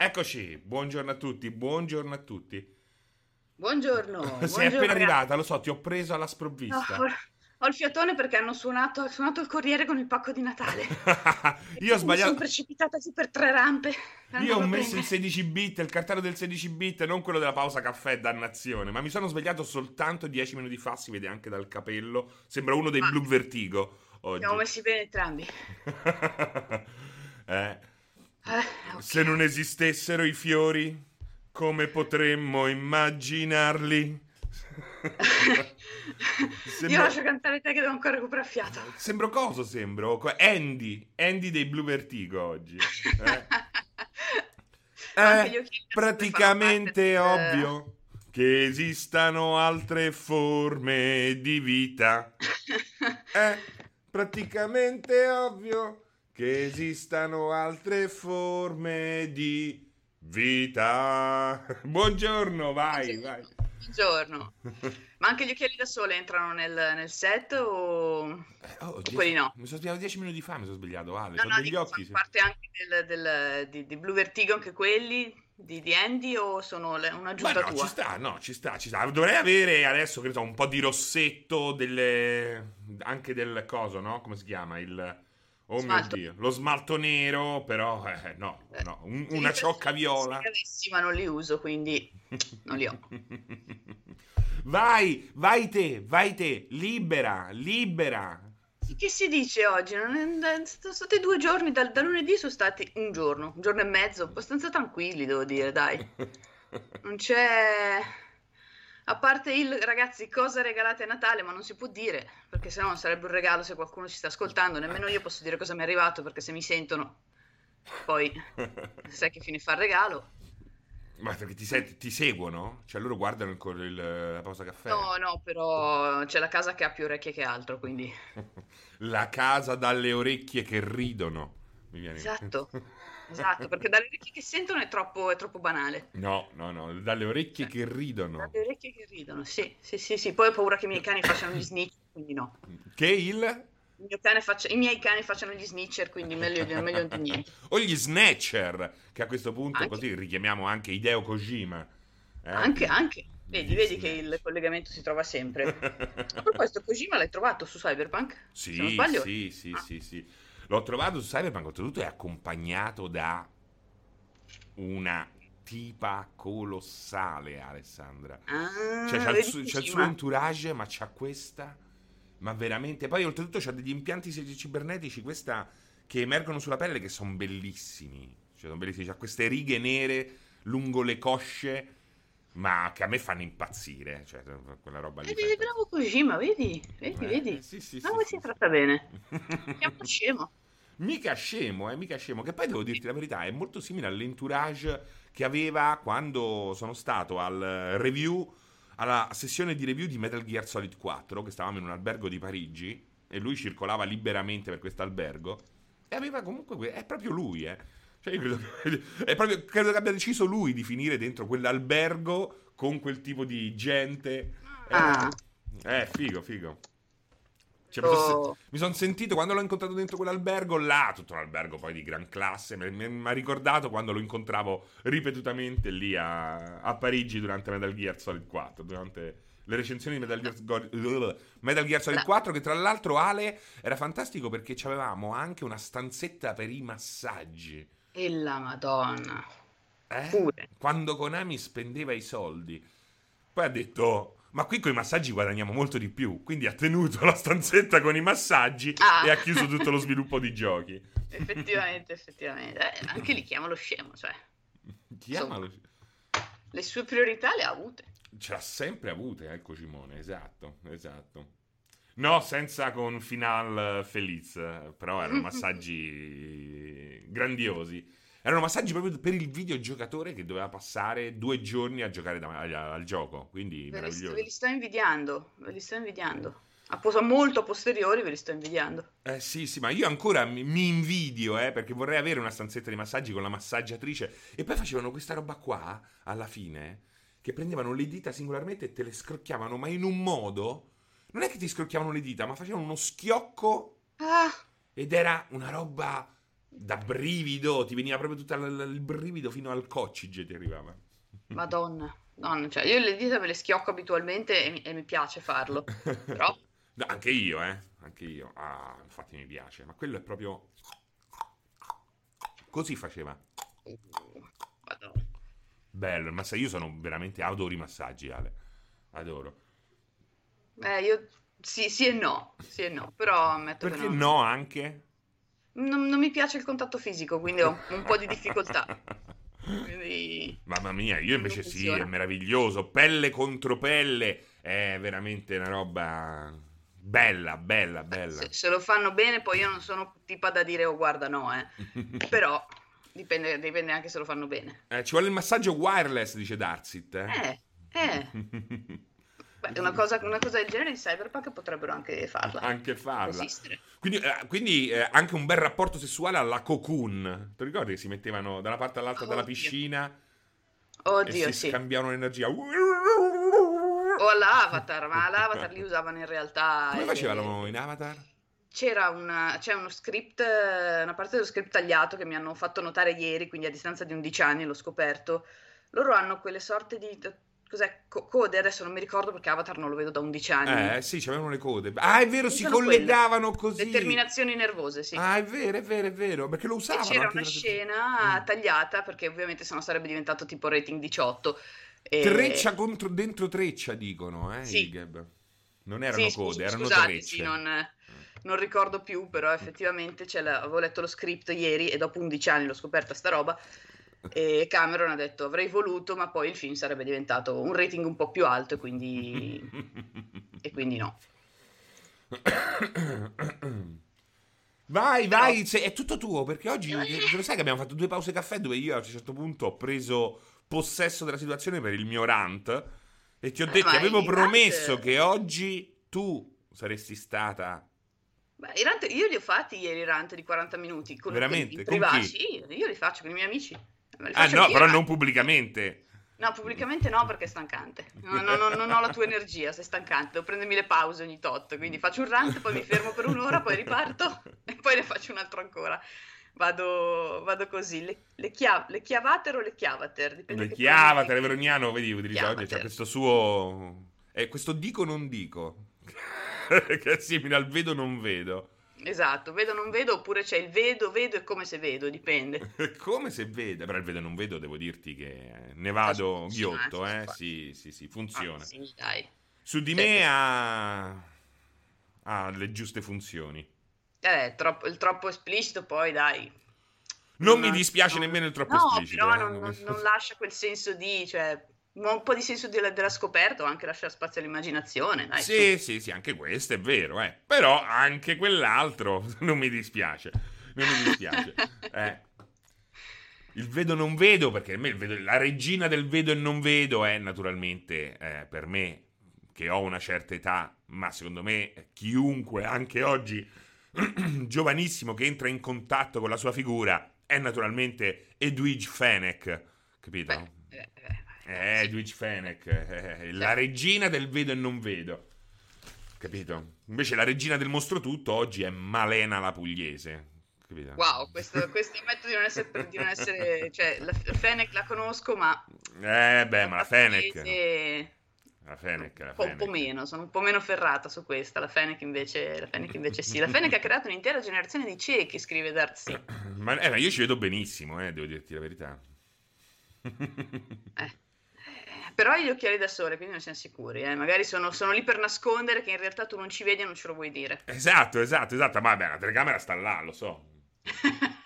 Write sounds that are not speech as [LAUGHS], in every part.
Eccoci, buongiorno a tutti, buongiorno a tutti. Buongiorno. [LAUGHS] Sei buongiorno, appena arrivata, lo so, ti ho preso alla No, sprovvista. ho, ho il fiatone perché hanno suonato, ha suonato il corriere con il pacco di Natale. [LAUGHS] Io ho Mi sono sbagliato. precipitata su per tre rampe. Io ho a messo il prendere. 16 bit, il cartello del 16 bit, non quello della pausa caffè, dannazione. Ma mi sono svegliato soltanto 10 minuti fa, si vede anche dal capello. Sembra uno dei Ah. Blue Vertigo oggi. Siamo messi bene entrambi. [LAUGHS] Eh, Eh, se non esistessero i fiori, come potremmo immaginarli? [LAUGHS] Io Sembra- lascio cantare te che devo ancora recuperare fiato. Sembro coso, sembro? Andy, Andy dei Blue Vertigo oggi. Eh. [LAUGHS] È occhiali praticamente del- ovvio che esistano altre forme di vita. È [LAUGHS] praticamente ovvio che esistano altre forme di vita. [LAUGHS] Buongiorno, vai, vai. Buongiorno. Ma anche gli occhiali da sole entrano nel, nel set o... Eh, oh, dieci- quelli no. Mi sono svegliato dieci minuti fa, mi sono svegliato, Ale. No, no, degli dico, occhi. fanno parte anche del, del- di, di Blue Vertigo anche quelli di, di Andy o sono le- Ma un'aggiunta no, tua? ci sta, no, ci sta, ci sta. Dovrei avere adesso, che so, un po' di rossetto, delle... anche del coso, no? Come si chiama? Il... Oh Smalto. mio Dio, lo smalto nero, però eh, no, Eh, no, un- una io ciocca viola. sì, ma non li uso, quindi non li ho. [LAUGHS] Vai, vai te, vai te, libera, libera. Che si dice oggi? È- sono stati due giorni, dal, da lunedì sono stati un giorno, un giorno e mezzo, abbastanza tranquilli, devo dire, dai. [LAUGHS] Non c'è... A parte il, ragazzi, cosa regalate a Natale, ma non si può dire, perché sennò non sarebbe un regalo se qualcuno ci sta ascoltando, nemmeno io posso dire cosa mi è arrivato, perché se mi sentono, poi [LAUGHS] sai che fine fa il regalo. Ma perché ti, senti- ti seguono? Cioè loro guardano il, il- la pausa caffè. No, no, però c'è la casa che ha più orecchie che altro, quindi... [LAUGHS] La casa dalle orecchie che ridono. Mi viene... Esatto, [LAUGHS] esatto, perché dalle orecchie che sentono è troppo, è troppo banale. No, no, no, dalle orecchie che ridono. Dalle orecchie che ridono, sì, sì, sì, sì. Poi ho paura che i miei cani facciano gli [LAUGHS] snitcher, quindi no. Che il... Il mio cane faccia- I miei cani facciano gli snitcher, quindi meglio, meglio di niente. [LAUGHS] O gli Snatcher, che a questo punto Anche. così richiamiamo anche Hideo Kojima. Eh? Anche, anche. Vedi, vedi che il collegamento si trova sempre. [LAUGHS] A proposito, Kojima l'hai trovato su Cyberpunk? Sì, sì, sì, Ah. sì, sì. L'ho trovato su Cyberpunk, oltretutto è accompagnato da una tipa colossale, Alessandra. Ah, Cioè, c'ha il, suo, c'ha il suo entourage, ma c'ha questa. Ma veramente. Poi, oltretutto, c'ha degli impianti ci- cibernetici, questa che emergono sulla pelle, che sono bellissimi. Cioè, sono bellissimi. C'ha queste righe nere lungo le cosce, ma che a me fanno impazzire. Cioè, quella roba lì. Eh, fa vedi, bravo Kojima, vedi, vedi, Eh, vedi. Sì, sì, Ma sì, come sì, si sì. tratta bene? [LAUGHS] Chiamo scemo. Mica scemo, eh, mica scemo. Che poi devo dirti la verità, è molto simile all'entourage che aveva quando sono stato al eh, review, alla sessione di review di Metal Gear Solid 4, che stavamo in un albergo di Parigi, e lui circolava liberamente per questo albergo, e aveva comunque... que- È proprio lui, eh. [LAUGHS] Io credo, è proprio, credo che abbia deciso lui di finire dentro quell'albergo con quel tipo di gente. Eh, Ah. eh, figo, figo. Cioè, mi sono Oh. mi son sentito quando l'ho incontrato dentro quell'albergo là, tutto un albergo poi di gran classe, mi ha ricordato quando lo incontravo ripetutamente lì a, a Parigi durante Metal Gear Solid 4, durante le recensioni di Metal Gear, [LAUGHS] Metal Gear Solid La- 4, che tra l'altro Ale era fantastico perché avevamo anche una stanzetta per i massaggi. E la madonna. Eh? Pure. Quando Konami spendeva i soldi. Poi ha detto, ma qui con i massaggi guadagniamo molto di più. Quindi ha tenuto [LAUGHS] la stanzetta con i massaggi Ah. e ha chiuso tutto lo sviluppo di giochi. Effettivamente, effettivamente. Eh, anche lì chiamalo scemo, cioè. Chiamalo. Le sue priorità le ha avute. Ce l'ha sempre avute, eh, Cocimone, esatto, esatto. No, senza con final feliz, eh, però erano massaggi [LAUGHS] grandiosi. Erano massaggi proprio per il videogiocatore che doveva passare due giorni a giocare da- al, al gioco, quindi Ve li, meraviglioso. ve li sto invidiando, ve li sto invidiando. A posa molto a posteriori ve li sto invidiando. Eh sì, sì, ma io ancora mi, mi invidio, eh, perché vorrei avere una stanzetta di massaggi con la massaggiatrice. E poi facevano questa roba qua, alla fine, che prendevano le dita singolarmente e te le scrocchiavano, ma in un modo... Non è che ti scrocchiavano le dita, ma facevano uno schiocco Ah, ed era una roba da brivido, ti veniva proprio tutto il, il brivido fino al coccige ti arrivava. Madonna, Madonna, cioè io le dita me le schiocco abitualmente e mi, e mi piace farlo, però... [LAUGHS] No, anche io, eh, anche io. Ah, infatti mi piace, ma quello è proprio... Così faceva. Madonna. Bello, il massaggio. Io sono veramente adoro i massaggi, Ale. Adoro. Eh, io sì, sì e no, sì e no, però ammetto Perché che no. no anche? Non, non mi piace il contatto fisico, quindi ho un po' di difficoltà. [LAUGHS] Quindi... Mamma mia, io invece sì, è meraviglioso. Pelle contro pelle, è veramente una roba bella, bella, bella. Se, se lo fanno bene, poi io non sono tipa da dire oh guarda no, eh. [LAUGHS] Però dipende, dipende anche se lo fanno bene. Eh, ci vuole il massaggio wireless, dice Darsit. Eh? Eh, eh. [LAUGHS] Beh, una cosa, una cosa del genere in Cyberpunk potrebbero anche farla. anche farla. Esistere. Quindi, eh, quindi, eh, anche un bel rapporto sessuale alla cocoon. Ti ricordi che si mettevano da una parte all'altra della Oddio. piscina e Oddio, si sì. scambiavano l'energia? O all'Avatar, ma all'Avatar li usavano in realtà. Come facevano in Avatar? C'era una, c'è uno script, una parte dello script tagliato che mi hanno fatto notare ieri, quindi a distanza di 11 anni l'ho scoperto. Loro hanno quelle sorte di cos'è, co- code, adesso non mi ricordo perché Avatar non lo vedo da 11 anni. Eh, sì, c'avevano le code. Ah, è vero, si collegavano così. Determinazioni nervose, sì. Ah, è vero, è vero, è vero. Perché lo E usavano c'era anche una scena Mm. tagliata perché ovviamente sennò sarebbe diventato tipo rating 18. E- Treccia contro, dentro treccia, dicono, eh, Sì. Non erano Sì, code, scus- erano scusate, trecce. sì, non, non ricordo più, però effettivamente la- avevo letto lo script ieri e dopo 11 anni l'ho scoperta sta roba e Cameron ha detto avrei voluto, ma poi il film sarebbe diventato un rating un po' più alto e quindi, [LAUGHS] e quindi no. Vai, Però- vai, se- è tutto tuo perché oggi te lo sai che abbiamo fatto due pause caffè dove io a un certo punto ho preso possesso della situazione per il mio rant e ti ho Eh, detto, ma avevo promesso rant- che oggi tu saresti stata Beh, rant- io li ho fatti ieri i rant di 40 minuti con Veramente? Con sì, io li faccio con i miei amici. Ah no, però eh. non pubblicamente. No, pubblicamente no perché è stancante. No, no, no, non ho la tua energia, sei stancante. Devo prendermi le pause ogni tot. Quindi faccio un rant, poi mi fermo per un'ora, poi riparto [LAUGHS] e poi ne faccio un altro ancora. Vado, vado così. Le, le, chia- le chiavater o le chiavater? Dipende Le che chiava, pronuncia- Verognano, vedi, utilizza oggi, c'è Chiavater. questo suo... È questo dico non dico. [LAUGHS] che è simile al vedo non vedo. Esatto, vedo non vedo oppure c'è il vedo, vedo e come se vedo, dipende. [LAUGHS] Come se vede, però il vedo non vedo, devo dirti che ne vado Funziona, ghiotto, eh? Sì, sì, sì, funziona. Ah, sì. Su di Sì. me ha... ha le giuste funzioni. Eh, troppo, il troppo esplicito poi, dai. Non No, mi dispiace no. nemmeno il troppo No, esplicito. però eh, non, non- non lascia quel senso di, cioè, un po' di senso della, della scoperta, o anche lascia spazio all'immaginazione, dai. Sì, sì, sì, anche questo è vero, eh. Però anche quell'altro [LAUGHS] non mi dispiace. Non mi dispiace. Eh. Il vedo non vedo, perché a vedo- la regina del vedo e non vedo è naturalmente eh, per me, che ho una certa età, ma secondo me chiunque, anche oggi, [CLEARS THROAT] giovanissimo, che entra in contatto con la sua figura, è naturalmente Edwige Fenech, capito? Beh, eh, eh, Eh, Edwige Fenech, eh, la regina del vedo e non vedo. Capito? Invece la regina del mostro tutto oggi è Malena la pugliese. Capito? Wow, questo, questo ammetto di non essere, di non essere cioè, la, la Fennec la conosco, ma... Eh, beh, ma la Fenech. pugliese La Fenech, la Un po', un po' Fenech. meno, sono un po' meno ferrata su questa. La Fennec invece, la Fennec invece sì. La Fennec ha creato un'intera generazione di ciechi, scrive Darcy. Ma, eh, ma io ci vedo benissimo, eh, devo dirti la verità. Eh. Eh, Però hai gli occhiali da sole, quindi non siamo sicuri. eh. Magari sono, sono lì per nascondere che in realtà tu non ci vedi e non ce lo vuoi dire. esatto, esatto, esatto. Ma vabbè, la telecamera sta là, lo so. [LAUGHS]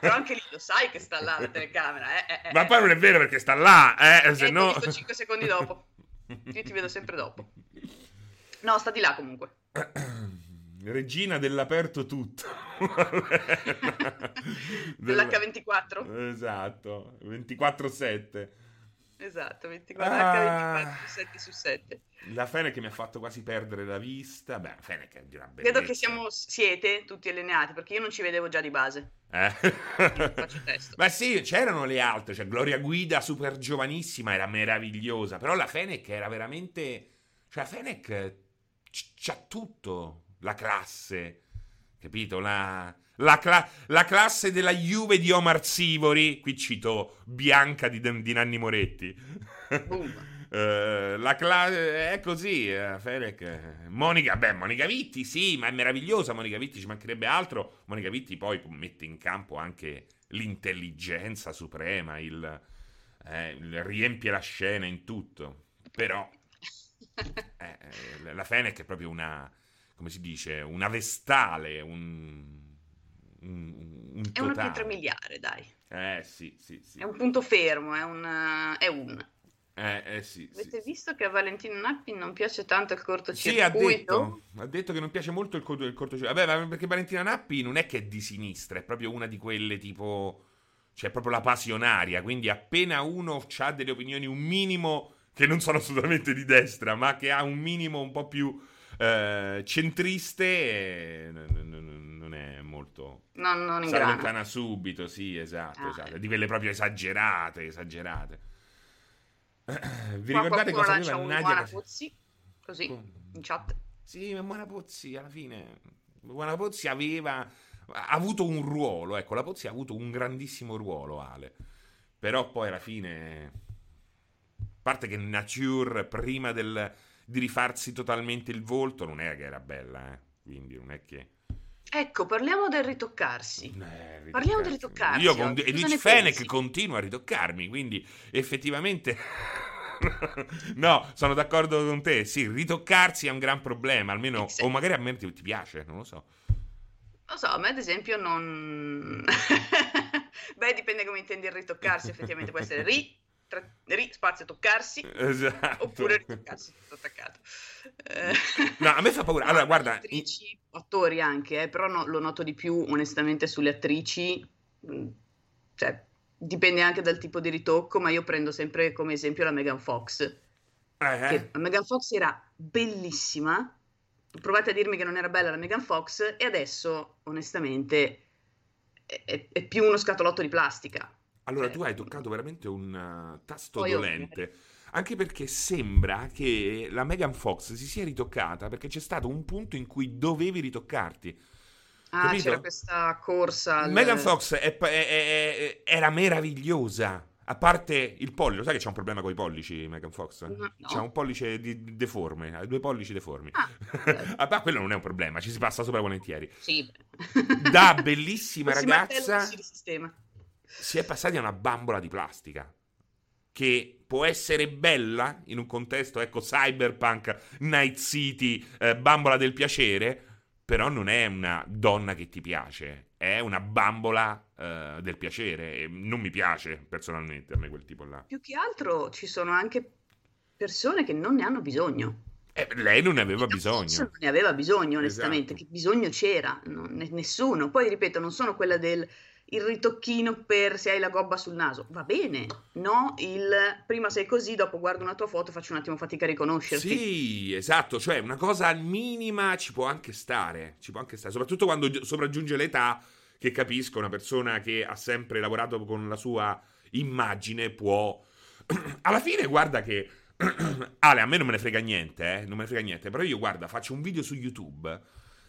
Però anche lì lo sai che sta là la telecamera. Eh, eh, eh, Ma poi non è vero perché sta là, eh, Eh, se no... visto 5 secondi dopo. Io ti vedo sempre dopo. No, sta di là comunque. [COUGHS] Regina dell'aperto tutto. [LAUGHS] Dell'H24. Esatto, 24-7. Esatto, 24 Ah. H24 7 su 7. La Fenech mi ha fatto quasi perdere la vista. Beh, la Fenech è di una bellezza. Vedo che siamo, siete tutti allineati perché io non ci vedevo già di base. Eh? Faccio testo. [LAUGHS] Ma sì, c'erano le altre, cioè Gloria Guida super giovanissima, era meravigliosa, però la Fenech era veramente... Cioè la Fenech c'ha tutto, la classe, capito? La, La, cla- la, classe della Juve di Omar Sivori, qui cito Bianca di, di Nanni Moretti. uh, [LAUGHS] la classe è così, uh, Ferec. Monica, beh, Monica Vitti, sì, ma è meravigliosa. Monica Vitti ci mancherebbe altro. Monica Vitti poi mette in campo anche l'intelligenza suprema, il, eh, il riempie la scena in tutto. Però [LAUGHS] eh, eh, la Fenech è proprio una, come si dice, una vestale, un un, un È una pietra miliare, dai. Eh sì, sì, sì. È un punto fermo, è un... È un. Eh, eh sì, Avete sì, visto che a Valentino Nappi non piace tanto il cortocircuito? Sì, ha detto, ha detto che non piace molto il, il cortocircuito. Vabbè, perché Valentina Nappi non è che è di sinistra, è proprio una di quelle tipo... Cioè, proprio la passionaria, quindi appena uno ha delle opinioni un minimo che non sono assolutamente di destra, ma che ha un minimo un po' più eh, centriste, eh, non è molto... Non, non si allontana subito, sì, esatto, ah. esatto, di quelle proprio esagerate, esagerate. [CLEARS THROAT] Vi Qua ricordate cosa aveva un Nadia? Pozzi, così, in chat. Sì, ma Buona Pozzi, alla fine... Buona Pozzi aveva... Ha avuto un ruolo, ecco, la Pozzi ha avuto un grandissimo ruolo, Ale. Però poi alla fine... A parte che Nature, prima del, di rifarsi totalmente il volto, non è che era bella, eh? Quindi non è che... Ecco, parliamo del ritoccarsi. Eh, parliamo del ritoccarsi. Io con Edwidge Fenech continuo a ritoccarmi, quindi effettivamente... [LAUGHS] no, sono d'accordo con te. Sì, ritoccarsi è un gran problema, almeno... Sì. O magari a me ti, ti piace, non lo so. Lo so, a me ad esempio non... [LAUGHS] Beh, dipende come intendi il ritoccarsi, effettivamente può essere ri ri, spazio, toccarsi, esatto. oppure ritoccarsi tutto attaccato. no, a me fa paura. Allora, guarda... Attrici, attori anche, eh, però no, lo noto di più onestamente sulle attrici, mm, cioè dipende anche dal tipo di ritocco, ma io prendo sempre come esempio la Megan Fox. Eh. la Megan Fox era bellissima, provate a dirmi che non era bella la Megan Fox e adesso onestamente è, è più uno scatolotto di plastica allora, tu hai toccato veramente un uh, tasto Poi dolente. Anche perché sembra che la Megan Fox si sia ritoccata perché c'è stato un punto in cui dovevi ritoccarti. Ah, capito? c'era questa corsa. Al... Megan Fox è, è, è, era meravigliosa. A parte il pollice, sai che c'è un problema con i pollici, Megan Fox? No. C'è un pollice di, deforme, ha due pollici deformi. Ah, [LAUGHS] ah, quello non è un problema, ci si passa sopra volentieri. Sì. Da [LAUGHS] bellissima ragazza. Si si è passati a una bambola di plastica che può essere bella in un contesto, ecco, cyberpunk, Night City, eh, bambola del piacere, però non è una donna che ti piace, è una bambola eh, del piacere e non mi piace personalmente a me quel tipo là. Più che altro ci sono anche persone che non ne hanno bisogno. Eh, lei non ne aveva bisogno. Non ne aveva bisogno, onestamente, esatto. che bisogno c'era, non, nessuno. Poi ripeto, non sono quella del il ritocchino per se hai la gobba sul naso. Va bene, no? Il prima sei così, dopo guardo una tua foto e faccio un attimo fatica a riconoscerti. Sì, esatto, cioè una cosa minima ci può anche stare, ci può anche stare, soprattutto quando sopraggiunge l'età che capisco, una persona che ha sempre lavorato con la sua immagine può... [CLEARS THROAT] Alla fine guarda che... [CLEARS THROAT] Ale, a me non me ne frega niente, eh? non me ne frega niente, però io guarda, faccio un video su YouTube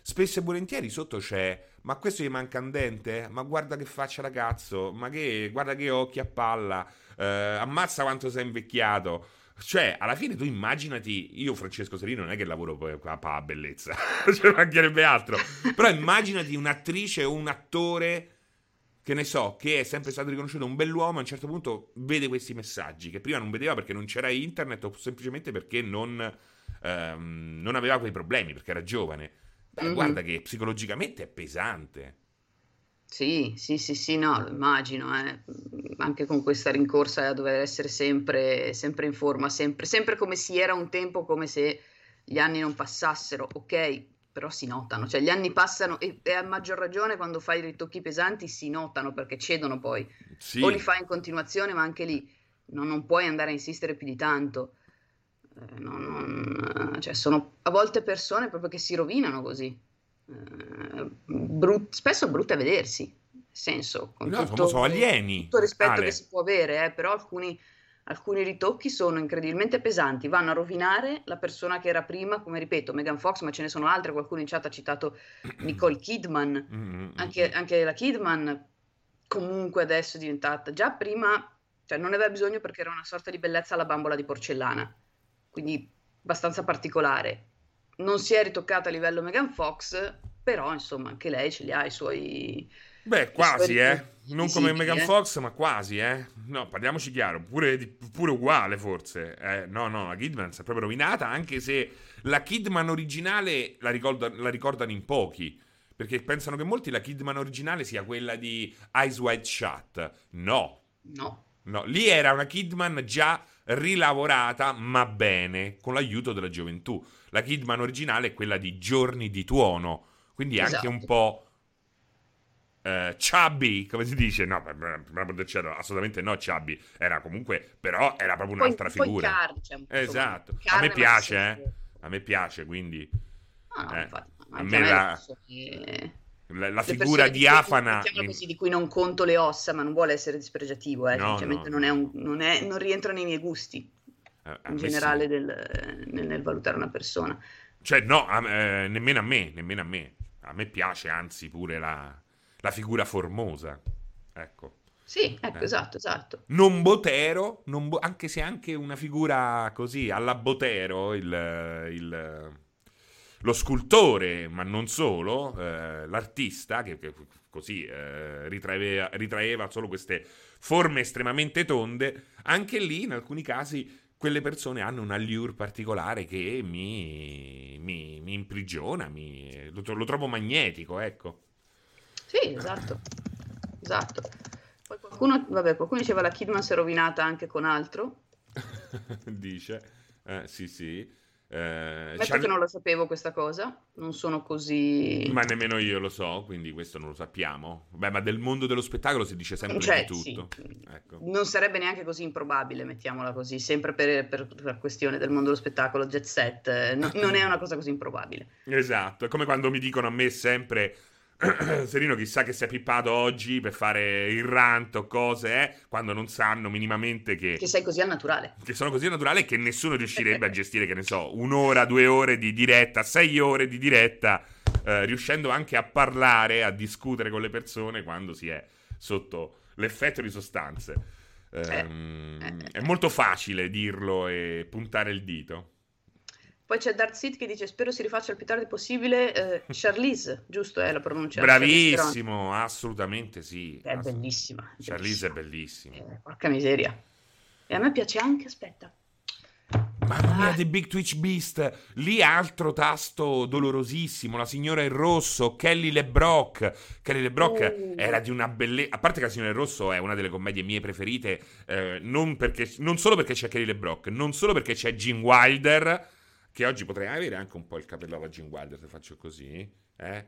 spesso e volentieri sotto c'è ma questo gli manca un dente? Ma guarda che faccia ragazzo, ma che guarda che occhi a palla, eh, ammazza quanto sei invecchiato. Cioè, alla fine tu immaginati, io Francesco Serino non è che lavoro per la bellezza, [LAUGHS] cioè mancherebbe altro, però immaginati un'attrice o un attore che ne so, che è sempre stato riconosciuto un bell'uomo, a un certo punto vede questi messaggi che prima non vedeva perché non c'era internet o semplicemente perché non, ehm, non aveva quei problemi, perché era giovane. Beh, mm-hmm. guarda che psicologicamente è pesante. Sì, sì, sì, sì, no, lo immagino, eh. anche con questa rincorsa a dover essere sempre, sempre in forma, sempre, sempre come si era un tempo, come se gli anni non passassero, ok, però si notano, cioè gli anni passano e, e a maggior ragione quando fai i ritocchi pesanti si notano perché cedono poi, sì. o li fai in continuazione, ma anche lì non, non puoi andare a insistere più di tanto. Eh, non, non, cioè sono a volte persone proprio che si rovinano così. Eh, brut, spesso brutte a vedersi, nel senso, con no, tutto, sono alieni. tutto rispetto Ale. che si può avere, eh, però alcuni, alcuni ritocchi sono incredibilmente pesanti, vanno a rovinare la persona che era prima, come ripeto, Megan Fox, ma ce ne sono altre, qualcuno in chat ha citato [CLEARS THROAT] Nicole Kidman, mm-hmm. anche, anche, la Kidman comunque adesso è diventata, già prima, cioè non ne aveva bisogno perché era una sorta di bellezza alla bambola di porcellana, quindi abbastanza particolare. Non si è ritoccata a livello Megan Fox, però insomma anche lei ce li ha i suoi Beh, quasi, eh. Non come Megan eh? Fox, ma quasi, eh. No, parliamoci chiaro, pure, pure uguale forse. Eh, no, no, la Kidman si è proprio rovinata, anche se la Kidman originale la, ricorda, la ricordano in pochi. Perché pensano che molti la Kidman originale sia quella di Eyes Wide Shut. No. No. No, lì era una Kidman già rilavorata, ma bene, con l'aiuto della gioventù. La Kidman originale è quella di Giorni di Tuono, quindi esatto. anche un esatto. po' Uh, chubby, come si dice? No, assolutamente no, chubby. Era comunque, però era proprio un'altra poi, figura. Poi carne, esatto. a me piace, eh. A me piace, quindi. Ah, no, eh. infatti, a me la, che... la, la figura diafana. In... Così, di cui non conto le ossa, ma non vuole essere dispregiativo, eh. No, no. Non, è un, non, è, non, rientra nei miei gusti. Eh, in generale del, nel, nel, valutare una persona. Cioè, no, a, eh, nemmeno a me, nemmeno a me. A me piace, anzi, pure la la figura formosa. Ecco. Sì, ecco, eh. esatto, esatto. Non Botero, non bo- anche se anche una figura così, alla Botero, il, il, lo scultore, ma non solo, eh, l'artista, che, che così eh, ritraeva, ritraeva solo queste forme estremamente tonde, anche lì in alcuni casi quelle persone hanno un allure particolare che mi, mi, mi imprigiona, mi, lo, lo trovo magnetico, ecco. Sì, esatto. Esatto. Poi qualcuno, vabbè, qualcuno diceva la Kidman si è rovinata anche con altro. [LAUGHS] Dice, eh, sì, sì. Eh, Metto che non lo sapevo questa cosa, non sono così... Ma nemmeno io lo so, quindi questo non lo sappiamo. Beh, ma del mondo dello spettacolo si dice sempre cioè, di tutto. Sì. Ecco. Non sarebbe neanche così improbabile, mettiamola così, sempre per, per, per questione del mondo dello spettacolo, jet set, eh, no, [LAUGHS] non è una cosa così improbabile. Esatto, è come quando mi dicono a me sempre [CLEARS THROAT] Serino chissà che si è pippato oggi per fare il rant o cose, eh, quando non sanno minimamente che... Che sei così al naturale. Che sono così al naturale che nessuno riuscirebbe a [LAUGHS] gestire, che ne so, un'ora, due ore di diretta, sei ore di diretta, eh, riuscendo anche a parlare, a discutere con le persone quando si è sotto l'effetto di sostanze. Eh, eh, è molto facile dirlo e puntare il dito. Poi c'è Darth Sid che dice: Spero si rifaccia il più tardi possibile. Eh, [LAUGHS] Charlize, giusto è la pronuncia? Bravissimo, assolutamente sì. È assolut- bellissima. Charlize è bellissima. Eh, porca miseria. E a me piace anche, aspetta. Mamma mia, ah. The Big Twitch Beast. Lì altro tasto dolorosissimo. La signora in rosso, Kelly LeBrock. Kelly LeBrock uh. era di una bellezza. A parte che la signora in rosso è una delle commedie mie preferite. Eh, non, perché... non solo perché c'è Kelly LeBrock, non solo perché c'è Gene Wilder che oggi potrei avere anche un po' il capello alla Jim Wilder se faccio così, eh?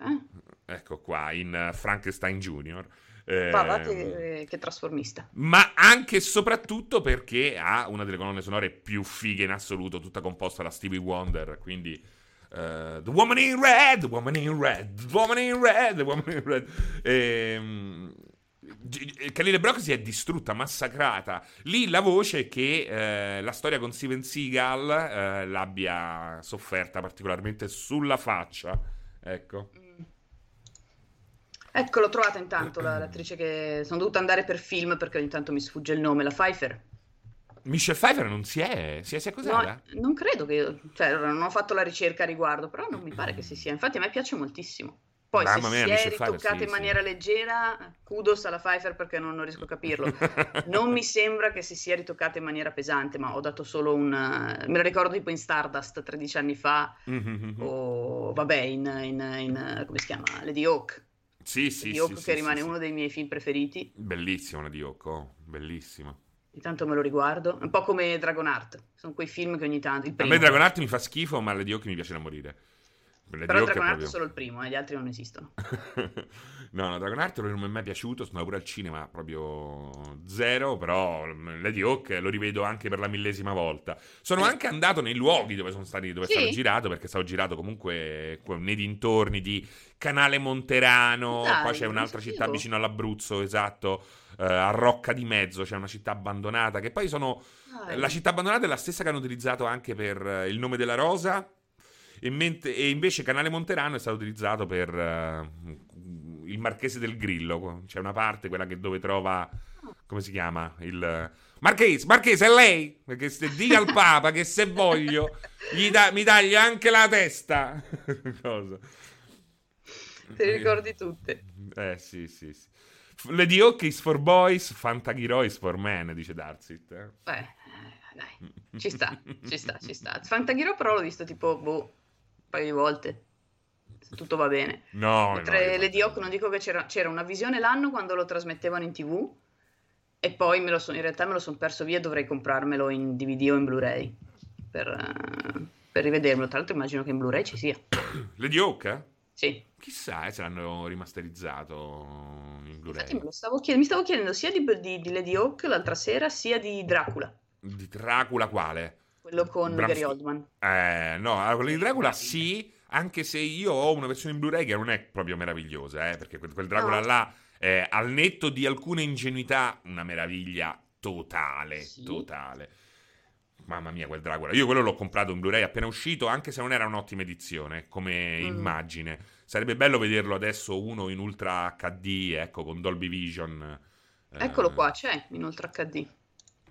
eh? Ecco qua, in uh, Frankenstein Junior. Eh, va, che, che, trasformista. Ma anche e soprattutto perché ha una delle colonne sonore più fighe in assoluto, tutta composta da Stevie Wonder, quindi... Uh, the Woman in Red, The Woman in Red, The Woman in Red, The Woman in Red. Ehm, Khalil Brock si è distrutta, massacrata. Lì la voce è che eh, la storia con Steven Seagal eh, l'abbia sofferta particolarmente sulla faccia. Ecco. Mm. Ecco, l'ho trovata intanto l'attrice che sono dovuta andare per film perché ogni tanto mi sfugge il nome, la Pfeiffer. Michelle Pfeiffer non si è, si è, si è No, non credo che, cioè, non ho fatto la ricerca a riguardo, però non mi pare che si sia. Infatti a me piace moltissimo. Poi Mamma se mia, si è ritoccata sì, in maniera sì. leggera, kudos alla Pfeiffer perché non, non riesco a capirlo. [LAUGHS] non mi sembra che si sia ritoccata in maniera pesante, ma ho dato solo un... me lo ricordo tipo in Stardust 13 anni fa, mm-hmm. o vabbè in, in, in, come si chiama? Lady Hawk. Sì, sì, Lady Hawk sì, che rimane uno dei miei film preferiti. Bellissimo Lady Hawk, oh, bellissimo. Intanto me lo riguardo, un po' come Dragon Art, sono quei film che ogni tanto... a me Dragon Art mi fa schifo, ma Lady Hawk mi piace da morire. Lady Però Dragon Heart proprio- è solo il primo, e gli altri non esistono. [LAUGHS] no, no, Dragon Heart non mi è mai piaciuto, sono pure al cinema proprio zero, però Lady Hawk lo rivedo anche per la millesima volta. Sono anche andato nei luoghi dove sono stati, dove Sì? stato girato, perché stavo girato comunque nei dintorni di Canale Monterano, Dai, poi c'è un'altra città vicino all'Abruzzo, esatto, eh, a Rocca di Mezzo c'è una città abbandonata, che poi sono... Dai. La città abbandonata è la stessa che hanno utilizzato anche per eh, il nome della rosa. E, ment- e invece Canale Monterano è stato utilizzato per eh, il Marchese del Grillo. C'è una parte, quella che dove trova. Come si chiama? Il. Marchese, Marchese, è lei! Perché se dica al Papa che se voglio gli da- mi taglia anche la testa. [LAUGHS] Cosa? Te ricordi tutte. Eh sì, sì, sì. Lady Hawk is for boys, Fantagiro is for men, dice Darsit. eh. Beh, eh, dai, ci sta, ci sta, ci sta. Fantaghiro però l'ho visto tipo, boh, paio di volte. Se tutto va bene. No, Mentre no, Lady Hawk non dico che c'era, c'era una visione l'anno quando lo trasmettevano in tv e poi me lo son- in realtà me lo sono perso via dovrei comprarmelo in DVD o in Blu-ray per, eh, per rivedermelo. Tra l'altro immagino che in Blu-ray ci sia. Lady Hawk? eh? Sì, Chissà eh, se l'hanno rimasterizzato in infatti Blu-ray. lo stavo chied- mi stavo chiedendo sia di, di- di Lady Hawk l'altra sera sia di Dracula, Di Dracula quale? Quello con Bram Gary Oldman. Eh, no, allora, quella di Dracula sì, anche se io ho una versione in Blu-ray che non è proprio meravigliosa, eh, perché quel, quel Dracula No. là, è, al netto di alcune ingenuità, una meraviglia totale, Sì. totale. Mamma mia, quel Dracula. Io quello l'ho comprato in Blu-ray appena uscito, anche se non era un'ottima edizione come Mm. immagine. Sarebbe bello vederlo adesso uno in Ultra HD, ecco, con Dolby Vision. eh. Eccolo qua, c'è in Ultra HD.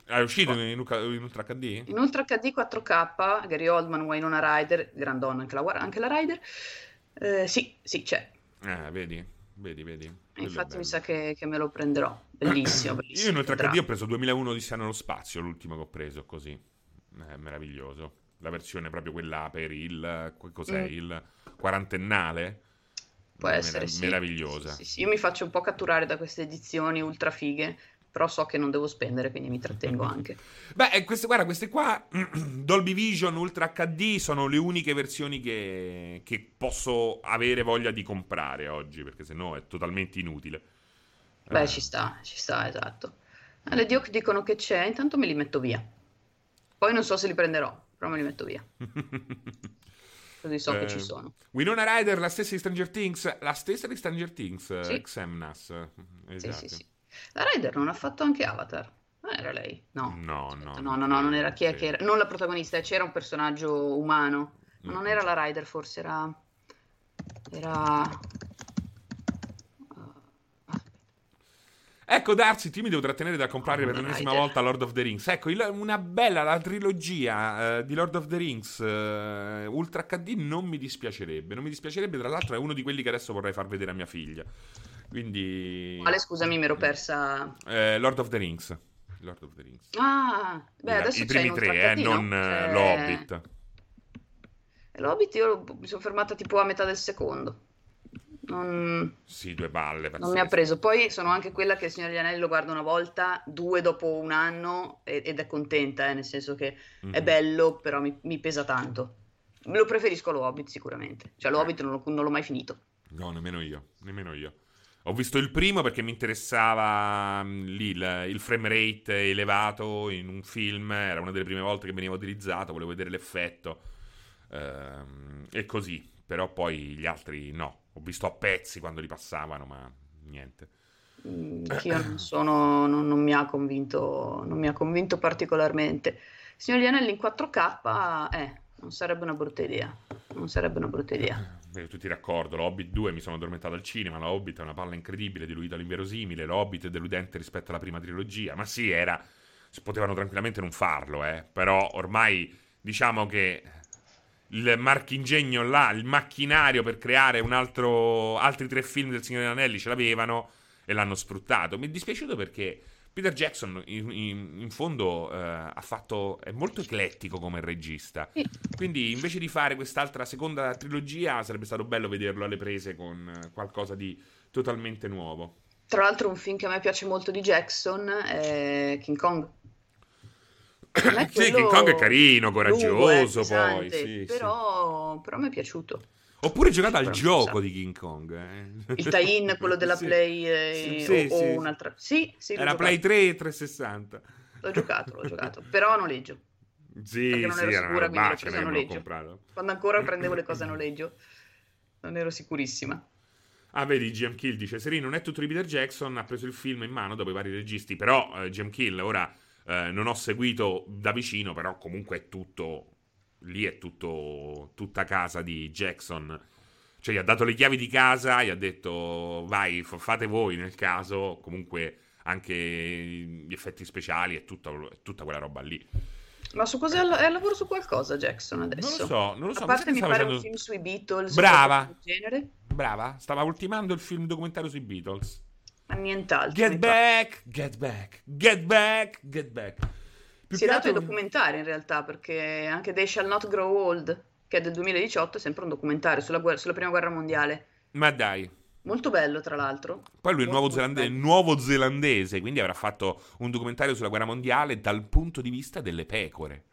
È uscito in, Ultra- in Ultra HD? In Ultra HD 4K, Gary Oldman, Winona Ryder, grandonna anche la, anche la Ryder. Eh, sì, sì, c'è. Eh, vedi, vedi, vedi. Infatti mi sa che, che me lo prenderò. Bellissimo, bellissimo. [COUGHS] Io in Ultra HD ho preso 2001 Odissea nello spazio, l'ultimo che ho preso così. È meraviglioso. La versione proprio quella per il cos'è? Mm. Il quarantennale? Può essere, sì. Meravigliosa. Sì, sì. Io mi faccio un po' catturare da queste edizioni ultra fighe, però so che non devo spendere, quindi mi trattengo anche. [LAUGHS] Beh, eh, queste, guarda, queste qua, [CLEARS THROAT] Dolby Vision Ultra HD, sono le uniche versioni che, che posso avere voglia di comprare oggi, perché sennò è totalmente inutile. Beh, Eh. ci sta, ci sta, esatto. Le Diok dicono che c'è, intanto me li metto via. Poi non so se li prenderò, però me li metto via, [LAUGHS] così so che Eh, ci sono. Winona Ryder, la stessa di Stranger Things, la stessa di Stranger Things, Sì. Xemnas. Sì, Esatto. sì, sì. La Ryder non ha fatto anche Avatar? Non era lei? No. No, Aspetta, no. no, no, no, non era chi è Sì. che era? Non la protagonista, c'era un personaggio umano. Ma non era la Ryder, forse era... Era... Ecco, Darcy, io mi devo trattenere da comprare per Winona l'ennesima volta Lord of the Rings. Ecco, il- una bella, la trilogia eh, di Lord of the Rings eh, Ultra HD non mi dispiacerebbe. Non mi dispiacerebbe, tra l'altro è uno di quelli che adesso vorrei far vedere a mia figlia. Quindi... Quale, scusami, mi ero persa... Eh, Lord of the Rings. Lord of the Rings. Ah, beh, I- adesso I c'è primi tre, eh, non eh, C'è- lo Hobbit. L'Hobbit io mi sono fermata tipo a metà del secondo. Non, Sì, due palle. non mi ha preso. Poi sono anche quella che il Signore degli Anelli lo guarda una volta, due dopo un anno ed è contenta, eh, nel senso che è Mhm. bello, però mi, mi pesa tanto. Lo preferisco lo Hobbit sicuramente. Cioè, Eh. Hobbit non l'ho, non l'ho mai finito. No, nemmeno io, nemmeno io. Ho visto il primo perché mi interessava mh, lì il, il frame rate elevato in un film, era una delle prime volte che veniva utilizzato, volevo vedere l'effetto ehm, e così, però poi gli altri no, ho visto a pezzi quando li passavano, ma niente. Mm, io non sono, non, non mi ha convinto, non mi ha convinto particolarmente. Signore degli Anelli in 4K, eh, non sarebbe una brutta idea. Non sarebbe una brutta idea. Tutti d'accordo, lo Hobbit 2 mi sono addormentato al cinema, lo Hobbit è una palla incredibile, diluito all'inverosimile, lo Hobbit è deludente rispetto alla prima trilogia, ma sì, era... potevano tranquillamente non farlo, eh, però ormai diciamo che il marchingegno là, il macchinario per creare un altro, altri tre film del Signore degli Anelli ce l'avevano e l'hanno sfruttato. Mi è dispiaciuto perché Peter Jackson in, in- in fondo eh, ha fatto, è molto eclettico come regista. Sì. Quindi invece di fare quest'altra seconda trilogia sarebbe stato bello vederlo alle prese con eh, qualcosa di totalmente nuovo. Tra l'altro un film che a me piace molto di Jackson è King Kong. [COUGHS] Sì, King Kong è carino, lungo, coraggioso eh, pesante, poi, sì, sì. però, però mi è piaciuto. Oppure giocate al gioco di King Kong. eh. Il tie-in, [LAUGHS] quello della Sì. Play eh, Sì, o, sì, o sì. un'altra. Sì, sì, Era giocato. Play 3 e 360. L'ho giocato, l'ho giocato, però a noleggio. Sì, Perché non sì, ero era sicura, una quindi l'ho preso a noleggio. comprato. Quando ancora prendevo le cose a noleggio, non ero sicurissima. Ah, vedi, GM Kill dice: Serino non è tutto di Peter Jackson. Ha preso il film in mano dopo i vari registi. Però, eh, Kill, ora eh, non ho seguito da vicino, però comunque è tutto. Lì è tutto. Tutta casa di Jackson. Cioè, gli ha dato le chiavi di casa, gli ha detto: Vai, f- fate voi nel caso. Comunque, anche gli effetti speciali e tutta, tutta quella roba lì. Ma su cosa è al, è al lavoro su qualcosa Jackson Non adesso? lo so, non lo so. A parte mi pare facendo- un film sui Beatles, Brava. Brava, stava ultimando il film documentario sui Beatles. ma nient'altro. Get back, get back, get back, get back. Più Si è dato altro- documentari in realtà, perché anche They Shall Not Grow Old, che è del 2018, è sempre un documentario sulla, guerra- sulla prima guerra mondiale. Ma dai. Molto bello, tra l'altro. Poi lui è nuovo, zelande- nuovo zelandese, quindi avrà fatto un documentario sulla guerra mondiale dal punto di vista delle pecore.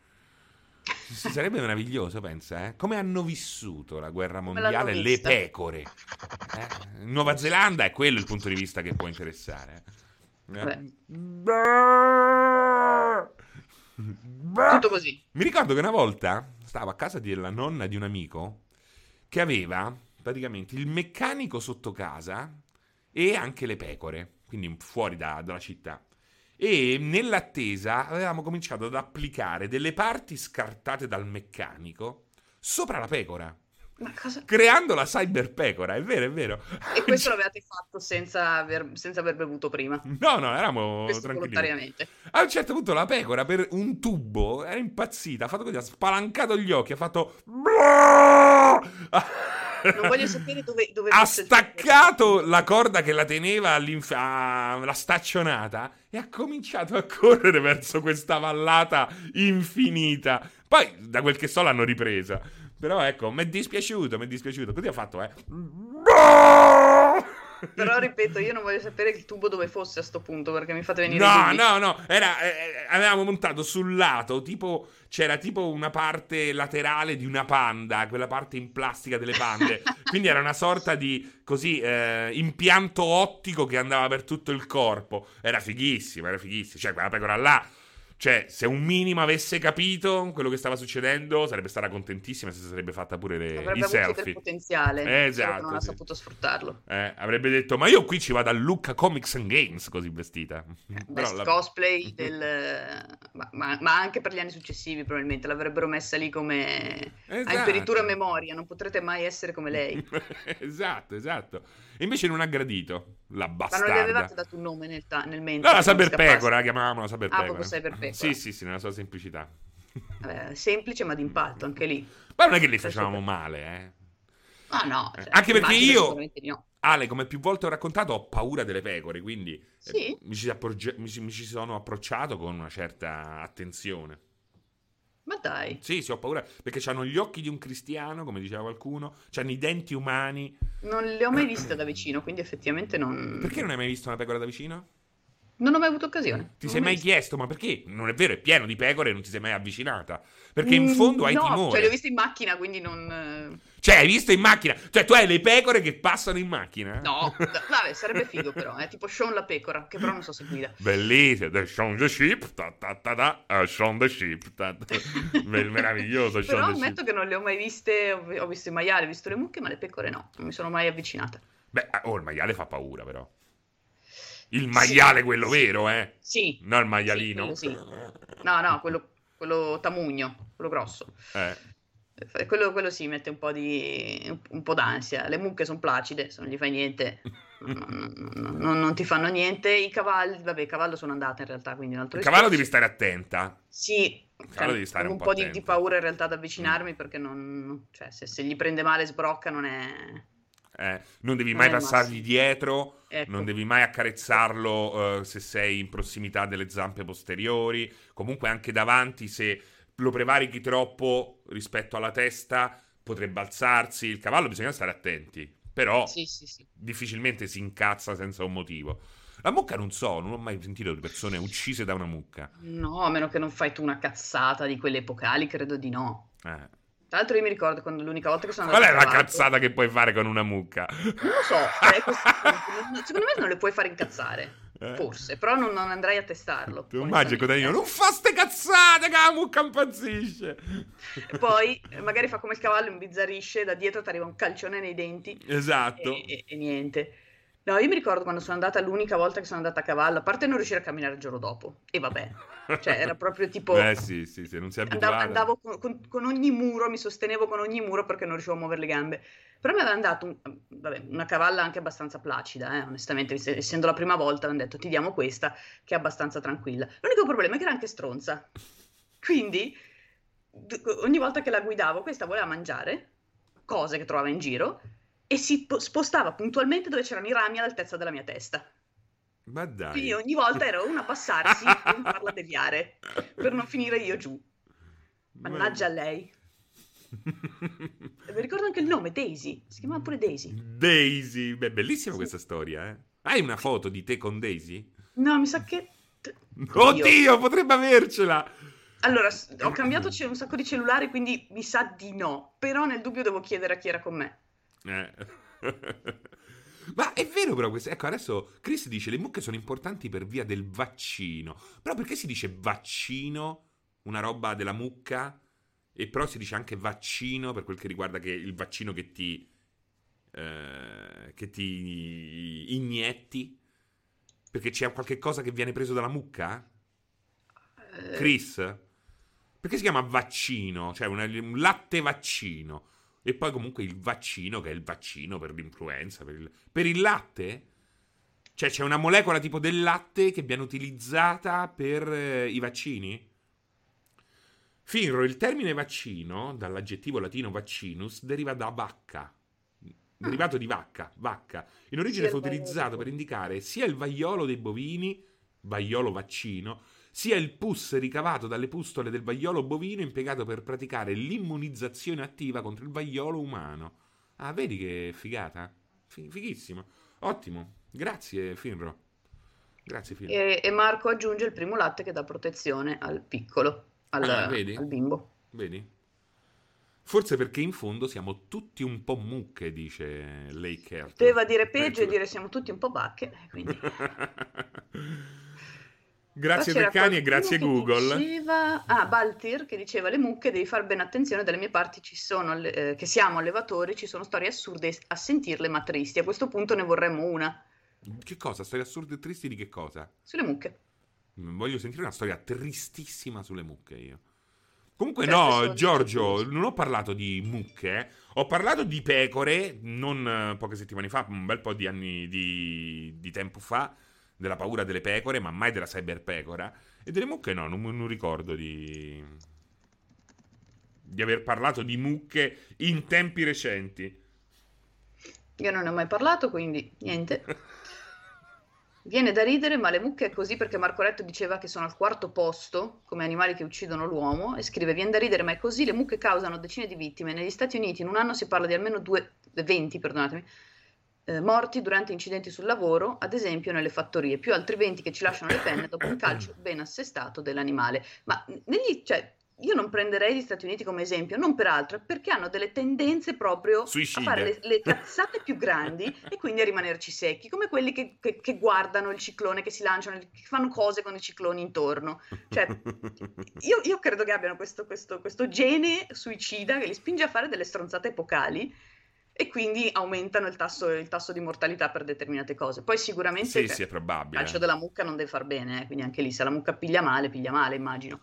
Sarebbe meraviglioso, pensa, eh? Come hanno vissuto la guerra mondiale le pecore? Eh? Nuova Zelanda è quello il punto di vista che può interessare. eh. Beh. Tutto così. Mi ricordo che una volta stavo a casa della nonna di un amico che aveva praticamente il meccanico sotto casa e anche le pecore, quindi fuori da- dalla città. E nell'attesa avevamo cominciato ad applicare delle parti scartate dal meccanico sopra la pecora, cosa... creando la cyber pecora, è vero, è vero. E questo l'avevate fatto senza aver, senza aver bevuto prima. No, no, eravamo Questo tranquilli. A un certo punto la pecora per un tubo era impazzita, ha fatto così, ha spalancato gli occhi, ha fatto... Non voglio sapere dove, dove ha staccato la corda che la teneva all'inf- a- la staccionata e ha cominciato a correre verso questa vallata infinita. Poi, da quel che so, l'hanno ripresa. Però ecco, mi è dispiaciuto, mi è dispiaciuto. Così ha fatto, eh. Però ripeto, io non voglio sapere il tubo dove fosse a sto punto perché mi fate venire No, no, no, era, eh, eh, avevamo montato sul lato, tipo, c'era tipo una parte laterale di una panda, quella parte in plastica delle pande. [LAUGHS] Quindi era una sorta di, così, eh, impianto ottico che andava per tutto il corpo. Era fighissimo, era fighissimo. Cioè, quella pecora là, cioè, se un minimo avesse capito quello che stava succedendo, sarebbe stata contentissima se si sarebbe fatta pure le- Avrebbe i selfie. potenziale, Eh, esatto, non ha sì. saputo sfruttarlo. Eh, avrebbe detto, ma io qui ci vado a Lucca Comics and Games così vestita. [LAUGHS] Best Però la- cosplay [LAUGHS] del... Ma, ma- ma anche per gli anni successivi probabilmente l'avrebbero messa lì come a Esatto. imperitura memoria, non potrete mai essere come lei. [LAUGHS] esatto, esatto. E invece non ha gradito la Ma non le avevate bastarda. dato un nome nel, ta- nel No, mentre? la che non Saber scappasse? Pecora, la chiamavamo la Saber Ah, Pecora. proprio Saberpecora. Sì, sì, sì, nella sua semplicità. Vabbè, semplice ma d'impatto anche lì. Ma non è che li facevamo male, eh. Ah no, Eh, cioè, anche perché io- no. Ale, come più volte ho raccontato, ho paura delle pecore, quindi eh, Sì? mi, ci approgge- mi ci- mi ci sono approcciato con una certa attenzione. Ma dai, Sì, sì, ho paura perché hanno gli occhi di un cristiano, come diceva qualcuno, hanno i denti umani. non le ho mai viste da vicino, quindi effettivamente non... Perché non hai mai visto una pecora da vicino? Non ho mai avuto occasione. Ti Non sei mai viste. chiesto, ma perché? Non è vero, è pieno di pecore e non ti sei mai avvicinata. Perché in Mm, fondo hai no, timore. cioè le ho viste in macchina, quindi non... eh, Cioè, hai visto in macchina? Cioè, tu hai le pecore che passano in macchina? No, vabbè, sarebbe figo però, è tipo Sean la pecora, che però non so se guida. Bellissimo, The Shaun the Sheep, ta ta ta ta, uh, Shaun the Sheep, ta, ta. Meraviglioso Però Shaun the ammetto Sheep. che non le ho mai viste, ho, visto i maiali, ho visto le mucche, ma le pecore no, non mi sono mai avvicinata. Beh, oh, il maiale fa paura, però. Il maiale, quello vero, eh? Sì, Non il maialino. Sì, no, no, quello, quello tamugno, quello grosso. Eh. Quello, quello sì, mette un po' di un po' d'ansia. Le mucche sono placide, se non gli fai niente, non, non- non- non- ti fanno niente. I cavalli, vabbè, il cavallo sono andata in realtà, quindi un altro Il cavallo discorso. devi stare attenta. Sì, cavallo cioè, devi stare un po' po' di, di paura in realtà ad avvicinarmi perché non, cioè, se, se gli prende male sbrocca non è... Eh, non devi mai passargli dietro, Ecco. non devi mai accarezzarlo eh, se sei in prossimità delle zampe posteriori, comunque anche davanti se lo prevarichi troppo rispetto alla testa potrebbe alzarsi, il cavallo bisogna stare attenti, però Sì, sì, sì. difficilmente si incazza senza un motivo. La mucca non so, non ho mai sentito di persone uccise da una mucca. No, a meno che non fai tu una cazzata di quelle epocali, credo di no. Eh. Tra l'altro io mi ricordo quando l'unica volta che sono Qual andata è a la cavallo- cazzata che puoi fare con una mucca? Non lo so, cioè, secondo me non le puoi fare incazzare. Eh? Forse, però non, non andrei a testarlo. Tu immagini onestamente. contadino, non fa ste cazzate mucca impazzisce. [LAUGHS] Poi eh, magari fa come il cavallo, imbizzarisce, da dietro ti arriva un calcione nei denti Esatto. e, e- e niente. No, io mi ricordo quando sono andata l'unica volta che sono andata a cavallo, a parte non riuscire a camminare il giorno dopo, e vabbè, [LAUGHS] cioè era proprio tipo... Eh sì, sì, sì, non si Andavo, andavo con, con- con ogni muro, mi sostenevo con ogni muro perché non riuscivo a muovere le gambe. Però mi avevano dato un- vabbè, una cavalla anche abbastanza placida, eh, onestamente, ess- essendo la prima volta, hanno detto ti diamo questa che è abbastanza tranquilla. L'unico problema è che era anche stronza. Quindi ogni volta che la guidavo, questa voleva mangiare cose che trovava in giro e si po- spostava puntualmente dove c'erano i rami all'altezza della mia testa. Ma dai. Quindi ogni volta ero una a passarsi un farla [LAUGHS] deviare per non finire io giù. Mannaggia a lei. Mi ricordo anche il nome, Daisy. Si chiamava pure Daisy. Daisy, beh, bellissima Sì. questa storia, eh. Hai una foto di te con Daisy? No, mi sa che... Oddio, potrebbe avercela. Allora, ho cambiato un sacco di cellulari, quindi mi sa di no. Però nel dubbio devo chiedere a chi era con me. Eh. [LAUGHS] Ma è vero però questo. Ecco, adesso Chris dice le mucche sono importanti per via del vaccino. Però perché si dice vaccino, una roba della mucca, e però si dice anche vaccino per quel che riguarda che il vaccino che ti eh, che ti inietti? Perché c'è qualche cosa che viene preso dalla mucca? Eh, Chris? Perché si chiama vaccino? Cioè un latte vaccino. E poi comunque il vaccino, che è il vaccino per l'influenza. Per il, per il latte? Cioè c'è una molecola tipo del latte che viene utilizzata per eh, i vaccini? Finro, il termine vaccino, dall'aggettivo latino vaccinus, deriva da vacca. Derivato di vacca, vacca. In origine fu utilizzato per indicare sia il vaiolo dei bovini, vaiolo vaccino, sia il pus ricavato dalle pustole del vaiolo bovino impiegato per praticare l'immunizzazione attiva contro il vaiolo umano. Ah, vedi che figata? Fi- fighissimo. Ottimo. Grazie, Finro. Grazie, Finro. E, e Marco aggiunge il primo latte che dà protezione al piccolo, al, Ah, al bimbo. Vedi? Forse perché in fondo siamo tutti un po' mucche, dice lei Kerr. Doveva dire peggio e dire siamo tutti un po' bacche. eh, Quindi... [LAUGHS] grazie Peccani e grazie che Google. Diceva... Ah, Baltir che diceva le mucche devi fare ben attenzione, dalle mie parti ci sono, eh, che siamo allevatori, ci sono storie assurde a sentirle ma tristi. A questo punto ne vorremmo una Che cosa? Storie assurde e tristi di che cosa? sulle mucche. Mm, Voglio sentire una storia tristissima sulle mucche io. Comunque Cioè, no, adesso- Giorgio, non ho parlato di mucche, ho parlato di pecore, non eh, poche settimane fa, un bel po' di anni di, di tempo fa, della paura delle pecore, ma mai della cyberpecora. E delle mucche no, non, non ricordo di... di aver parlato di mucche in tempi recenti. Io non ne ho mai parlato, quindi niente. [LAUGHS] Viene da ridere, ma le mucche è così perché Marco Retto diceva che sono al quarto posto come animali che uccidono l'uomo e scrive: Viene da ridere, ma è così. Le mucche causano decine di vittime. Negli Stati Uniti in un anno si parla di almeno due, 20, perdonatemi, eh, morti durante incidenti sul lavoro, ad esempio nelle fattorie, più altri 20 che ci lasciano le penne dopo un calcio ben assestato dell'animale. Ma negli, cioè, io non prenderei gli Stati Uniti come esempio, non per altro, perché hanno delle tendenze proprio Suicide. a fare le, le cazzate più grandi e quindi a rimanerci secchi, come quelli che, che- che guardano il ciclone, che si lanciano, che fanno cose con i cicloni intorno. Cioè, io, io credo che abbiano questo, questo- questo gene suicida che li spinge a fare delle stronzate epocali e quindi aumentano il tasso, il tasso di mortalità per determinate cose. Poi sicuramente sì, cioè, sì, il calcio della mucca non deve far bene, eh, quindi anche lì se la mucca piglia male, piglia male, immagino.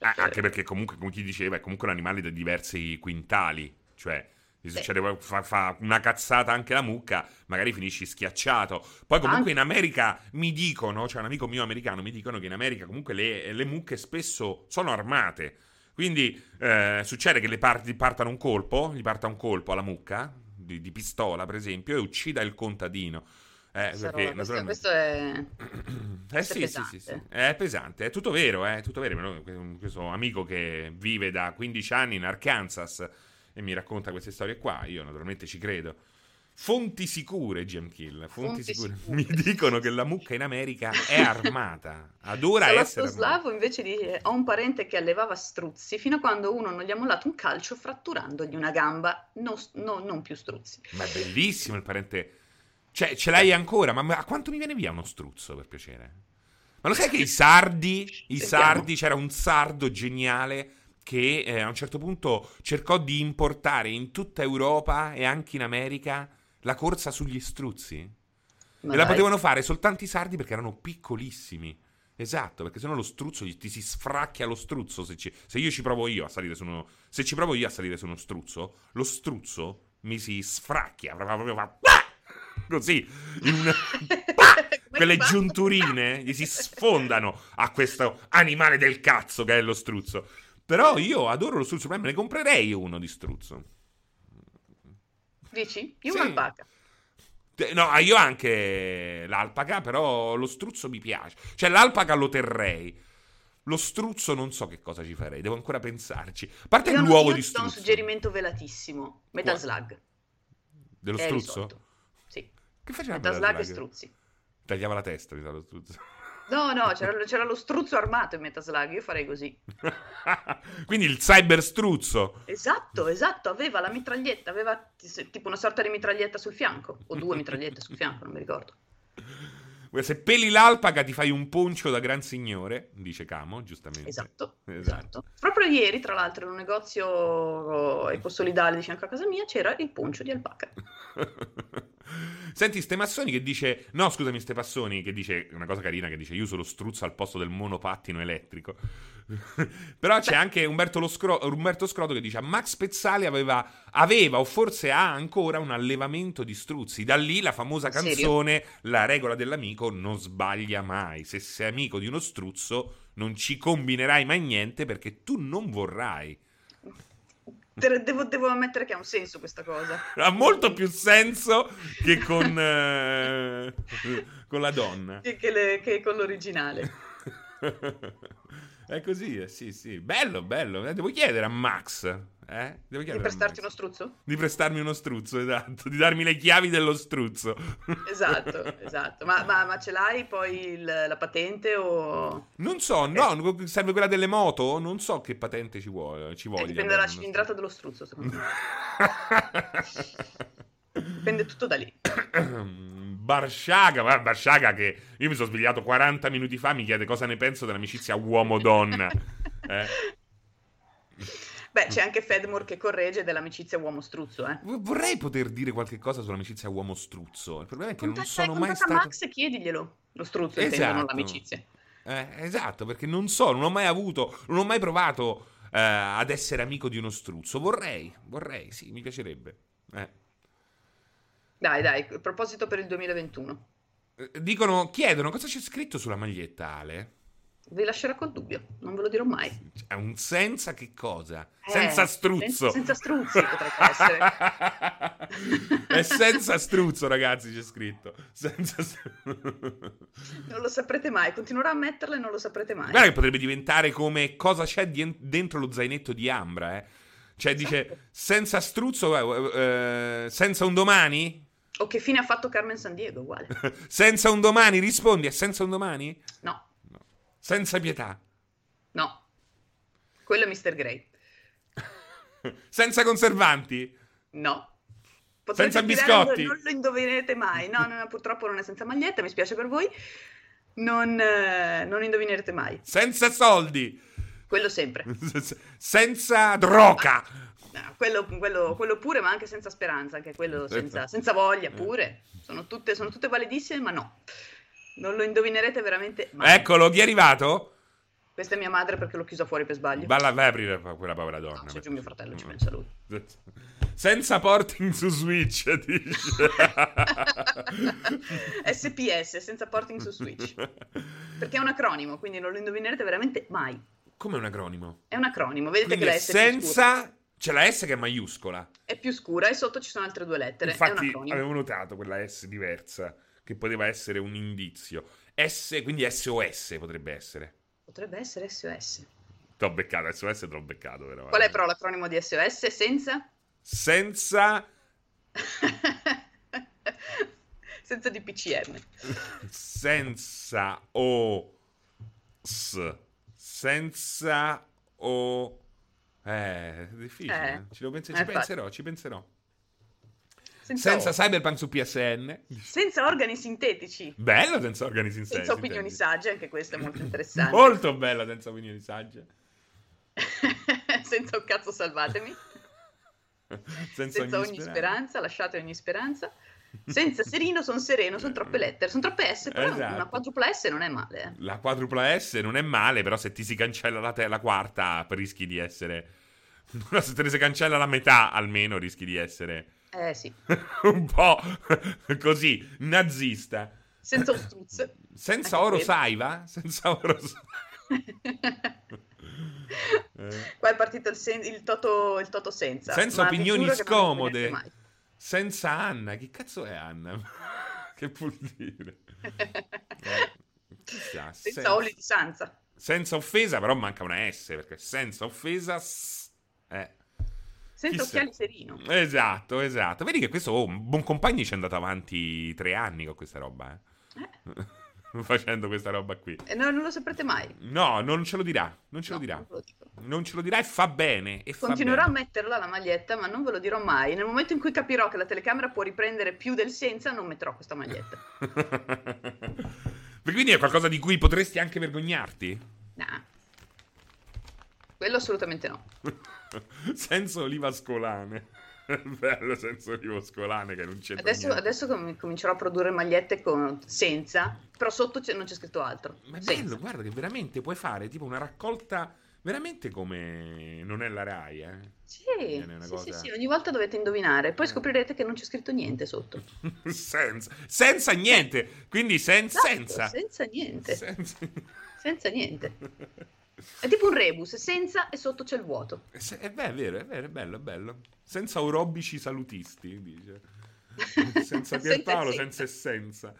Ah, anche perché comunque, come chi diceva, è comunque un animale da diversi quintali. Cioè, succede, fa, fa una cazzata anche la mucca, magari finisci schiacciato. Poi comunque in America mi dicono, c'è un amico mio americano, mi dicono che in America comunque le, le mucche spesso sono armate. Quindi eh, succede che le parti, partano un colpo, gli parta un colpo alla mucca, di, di pistola per esempio, e ucida il contadino. Eh, perché naturalmente- questo è... [CLEARS THROAT] eh sì, sì, sì, sì. pesante. È pesante, è tutto vero, è tutto vero. Questo amico che vive da 15 anni in Arkansas e mi racconta queste storie qua, io naturalmente ci credo. Fonti sicure, GM Kill. Fonti, Fonti sicure. sicure. Mi dicono che la mucca in America è armata. Adora essere armata. Slavo invece dice: Ho un parente che allevava struzzi fino a quando uno non gli ha mollato un calcio fratturandogli una gamba. No, no, non più struzzi. Ma è bellissimo il parente. Cioè, ce l'hai ancora? Ma a quanto mi viene via uno struzzo, per piacere? Ma lo sai che i sardi, i sardi, c'era un sardo geniale che eh, a un certo punto cercò di importare in tutta Europa e anche in America la corsa sugli struzzi. Ma e la dai. potevano fare soltanto i sardi perché erano piccolissimi. Esatto, perché sennò lo struzzo ti si sfracchia lo struzzo. Se, ci- se io ci provo io a salire su uno. Se ci provo io a salire su uno struzzo, lo struzzo mi si sfracchia. Proprio, fa-! Così. in una- [LAUGHS] quelle giunturine gli si sfondano a questo animale del cazzo che è lo struzzo. Però io adoro lo struzzo, me ne comprerei uno di struzzo. Dici? Io Sì. un'alpaca. No, io anche l'alpaca, però lo struzzo mi piace. Cioè, l'alpaca lo terrei. Lo struzzo non so che cosa ci farei, devo ancora pensarci. A parte Io, l'uovo io di ti do un struzzo. suggerimento velatissimo: Metal Quale? Slug. Dello struzzo? risolto. Sì, Che faceva Metal Metal Slug e Slug? struzzi. Tagliava la testa, mi sa, lo struzzo. No, no, c'era, c'era lo struzzo armato in Metal Slug. Io farei così. [LAUGHS] Quindi il cyber struzzo. Esatto, esatto. Aveva la mitraglietta, aveva tipo una sorta di mitraglietta sul fianco, o due mitragliette sul fianco, non mi ricordo. Se peli l'alpaca ti fai un poncio da gran signore, dice Camo, giustamente. Esatto, Esatto. esatto. Proprio ieri, tra l'altro, in un negozio ecosolidale di fianco a casa mia c'era il poncio di alpaca. [LAUGHS] Senti, ste massoni che dice. No, scusami, ste passoni che dice una cosa carina che dice: Io uso lo struzzo al posto del monopattino elettrico. [LAUGHS] Però c'è anche Umberto, lo Scro- Umberto Scroto che dice: Max Pezzali aveva, aveva o forse ha ancora un allevamento di struzzi. Da lì la famosa canzone La regola dell'amico non sbaglia mai. Se sei amico di uno struzzo, non ci combinerai mai niente perché tu non vorrai. Devo, devo ammettere che ha un senso questa cosa. Ha molto più senso che con, eh, con la donna. Che, che le- che con l'originale. [LAUGHS] È così, eh, sì, sì. Bello, bello. Devo chiedere a Max. Eh? Devo Di prestarti uno struzzo? Di prestarmi uno struzzo, esatto. Di darmi le chiavi dello struzzo. Esatto, [LAUGHS] esatto. Ma, ma- ma ce l'hai poi il- la patente o... Non so, no, serve quella delle moto? Non so che patente ci vuole. Ci Eh, voglia dipende dalla cilindrata dello struzzo, secondo me. [LAUGHS] Dipende tutto da lì. [COUGHS] Barsciaga, Barsciaga che io mi sono svegliato 40 minuti fa, mi chiede cosa ne penso dell'amicizia uomo-donna. [LAUGHS] Eh? Beh, c'è anche Fedmore che corregge dell'amicizia uomo-struzzo, eh. V- Vorrei poter dire qualche cosa sull'amicizia uomo-struzzo. Il problema è che non Contatta, sono mai stato. Max e chiediglielo. Lo struzzo, intendo, non Esatto. l'amicizia. Eh, esatto, perché non so, non ho mai avuto, non ho mai provato eh, ad essere amico di uno struzzo. Vorrei, vorrei, sì, mi piacerebbe. Eh. Dai, dai, proposito per il 2021. Eh, Dicono, chiedono cosa c'è scritto sulla maglietta, Ale? Vi lascerò col dubbio, non ve lo dirò mai. È un senza che cosa? Eh, senza struzzo. sen- senza struzzi potrebbe essere. [LAUGHS] È senza struzzo, ragazzi, c'è scritto. Senza struzzo. [LAUGHS] Non lo saprete mai, continuerò a metterla e non lo saprete mai. Guarda che potrebbe diventare come cosa c'è di- dentro lo zainetto di Ambra, eh. Cioè dice, Esatto. senza struzzo, eh, eh, senza un domani? O che fine ha fatto Carmen San Diego, uguale. [LAUGHS] senza un domani, rispondi, è senza un domani? No, Senza pietà. no. Quello è Mr. Grey. senza conservanti? No. Potrete Senza dire, biscotti? Non, lo indovinerete mai. No, no, purtroppo non è senza maglietta, mi spiace per voi. Non, eh, non indovinerete mai. Senza soldi? Quello sempre. [LAUGHS] senza droga? No, quello, quello- quello pure, ma anche senza speranza, anche quello senza, senza voglia pure. Sono tutte, sono tutte validissime, ma no. Non lo indovinerete veramente mai. Eccolo, chi è arrivato? Questa è mia madre perché l'ho chiusa fuori per sbaglio. Valla, vai a aprire quella povera donna. No, c'è giù mio fratello, ci pensa lui. [LAUGHS] Senza porting su Switch, [LAUGHS] dice. [LAUGHS] SPS, senza porting su Switch. Perché è un acronimo, quindi non lo indovinerete veramente mai. Come un acronimo? È un acronimo, vedete Quindi che la S è più scura. senza... C'è la S che è maiuscola. È più scura e sotto ci sono altre due lettere. Infatti avevo notato quella S diversa, che poteva essere un indizio. S, quindi SOS potrebbe essere. Potrebbe essere SOS. T'ho beccato, SOS te l'ho beccato però. Qual eh. è però l'acronimo di SOS? Senza? Senza... [LAUGHS] senza DPCM. senza o s, senza o eh, è difficile. Eh, ci, devo pens- eh, ci infatti. penserò, ci penserò. Senza, Senza Cyberpunk su PSN. senza organi sintetici. Bello senza organi sinceri. Senza opinioni sagge, anche questo è molto interessante. Molto bello senza opinioni sagge. [LAUGHS] senza un cazzo salvatemi. [LAUGHS] Senza, senza ogni speranza. lasciate ogni speranza. Senza serino, sono sereno, sono troppe lettere, sono troppe S, però Esatto. una quadrupla S non è male. eh. La quadrupla S non è male, però se ti si cancella la, te- la quarta rischi di essere... [LAUGHS] se te ne si cancella la metà almeno rischi di essere Eh sì, [LAUGHS] un po' così, nazista. senza ostruzze. Senza Anche oro quello. saiva? Senza oro [LAUGHS] saiva. Eh. Qua è partito il, sen- il toto, il toto senza. Senza opinioni che scomode. Senza Anna. Chi cazzo è Anna? [LAUGHS] che vuol dire? Eh, chissà. Senza sen- oli di sanza. senza offesa, però manca una S, perché senza offesa... s- eh. Senza Chissà. occhiali serino. Esatto, esatto. Vedi che questo, oh, Buon Compagni ci è andato avanti tre anni con questa roba, eh. Eh, [LAUGHS] Facendo questa roba qui. e no, non lo saprete mai. No, non ce lo dirà, non ce No, lo dirà. non lo. Non ce lo dirà e fa bene. E fa Continuerò a bene. metterla la maglietta, ma non ve lo dirò mai. Nel momento in cui capirò che la telecamera può riprendere più del senza, non metterò questa maglietta. [LAUGHS] Quindi è qualcosa di cui potresti anche vergognarti? Nah. Quello assolutamente no. [LAUGHS] [LAUGHS] senza oliva scolane. [LAUGHS] Bello senza oliva scolane che non c'è Adesso, adesso com- comincerò a produrre magliette con senza, però sotto c'è- non c'è scritto altro. Ma è Senza. bello, guarda che veramente puoi fare tipo una raccolta veramente come non è la Rai, eh. Sì, sì, cosa- sì, sì, ogni volta dovete indovinare. Poi scoprirete che non c'è scritto niente sotto. [LAUGHS] senza, senza niente, quindi sen- Esatto, senza. senza niente. Senza. Senza niente. È tipo un rebus, senza e sotto c'è il vuoto. Se- È, beh, è vero, è vero, è bello, è bello. Senza orobici salutisti, dice. [LAUGHS] Senza Pierpaolo, senza essenza.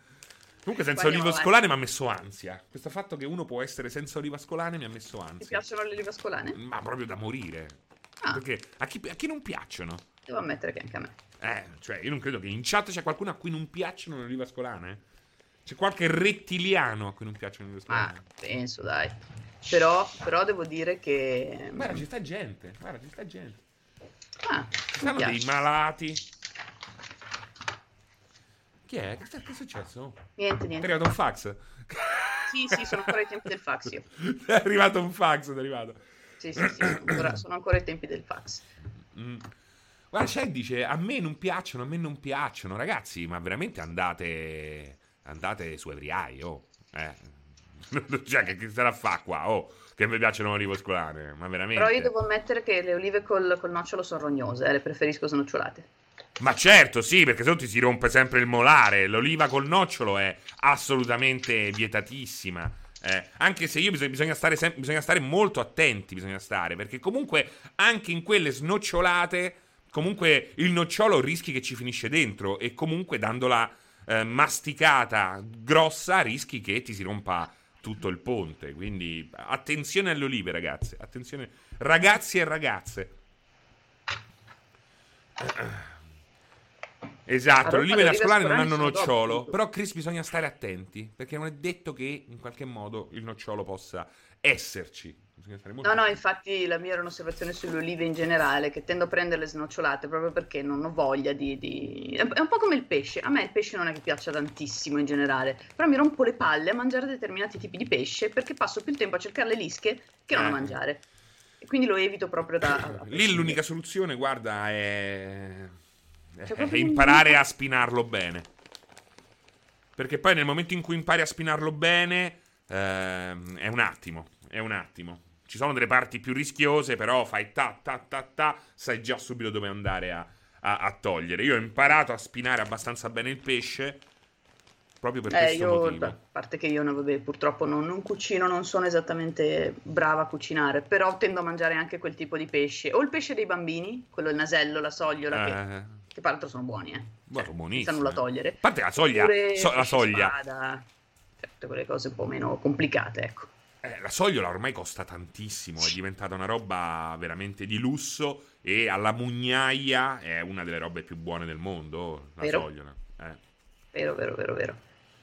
Comunque senza andiamo scolane mi ha messo ansia. Questo fatto che uno può essere senza oliva scolane mi ha messo Ti ansia. piacciono le olive scolane? Ma proprio da morire. Ah, Perché a chi, a chi non piacciono? devo ammettere che anche a me. Eh, cioè, io non credo che in chat c'è qualcuno a cui non piacciono le olive scolane. C'è qualche rettiliano a cui non piacciono le olive Ah, scolane. penso, dai. Però, però devo dire che... Guarda, ci sta gente. Guarda, ci sta gente. Ah, Stanno dei malati. Chi è? Che, è successo? Niente, Ti è niente. arrivato un fax? Sì, sì, sono ancora ai tempi del fax io. [LAUGHS] È arrivato un fax, è arrivato. Sì, sì, sì, sono ancora, sono ancora ai tempi del fax. Mm. Guarda, Shaq dice, a me non piacciono, a me non piacciono. Ragazzi, ma veramente andate, andate su Every Eye, oh. Eh. [LAUGHS] cioè, che, che sarà fa qua, oh. Che mi piacciono le olive scolane, ma veramente. Però io devo ammettere che le olive col, col nocciolo sono rognose, eh, le preferisco snocciolate. Ma certo, sì, perché se no ti si rompe sempre il molare. L'oliva col nocciolo è assolutamente vietatissima. Eh, anche se io bisogna, bisogna stare sem- bisogna stare molto attenti, bisogna stare, perché comunque anche in quelle snocciolate, comunque il nocciolo rischi che ci finisce dentro e comunque dandola eh, masticata grossa rischi che ti si rompa tutto il ponte. Quindi attenzione alle olive, ragazze. Attenzione, ragazzi e ragazze. Esatto, le olive olive nascolane non hanno nocciolo, però Chris bisogna stare attenti, perché non è detto che in qualche modo il nocciolo possa esserci. Bisogna stare molto No, no, infatti la mia era un'osservazione sulle olive in generale, che tendo a prenderle snocciolate proprio perché non ho voglia di, di- È un po' come il pesce. A me il pesce non è che piaccia tantissimo in generale, però mi rompo le palle a mangiare determinati tipi di pesce perché passo più tempo a cercare le lische che non a Eh. mangiare. E quindi lo evito proprio da... a Lì l'unica soluzione, guarda, è, è Cioè, imparare a spinarlo bene. Perché poi nel momento in cui impari a spinarlo bene, ehm, è un attimo, è un attimo. Ci sono delle parti più rischiose, però fai ta ta ta ta, sai già subito dove andare a, a- a togliere. Io ho imparato a spinare abbastanza bene il pesce, proprio per Eh, questo io, motivo. a parte che io no, vabbè, purtroppo non, non cucino, non sono esattamente brava a cucinare, però tendo a mangiare anche quel tipo di pesce. O il pesce dei bambini, quello il nasello, la sogliola, che, Eh, che peraltro sono buoni, eh. guarda, Senza buonissimo. nulla togliere. A parte la soglia, so- la soglia. spada, cioè, tutte quelle cose un po' meno complicate, ecco. Eh, la sogliola ormai costa tantissimo, è diventata una roba veramente di lusso e alla mugnaia è una delle robe più buone del mondo, la Vero. sogliola. Eh. Vero, vero, vero, vero.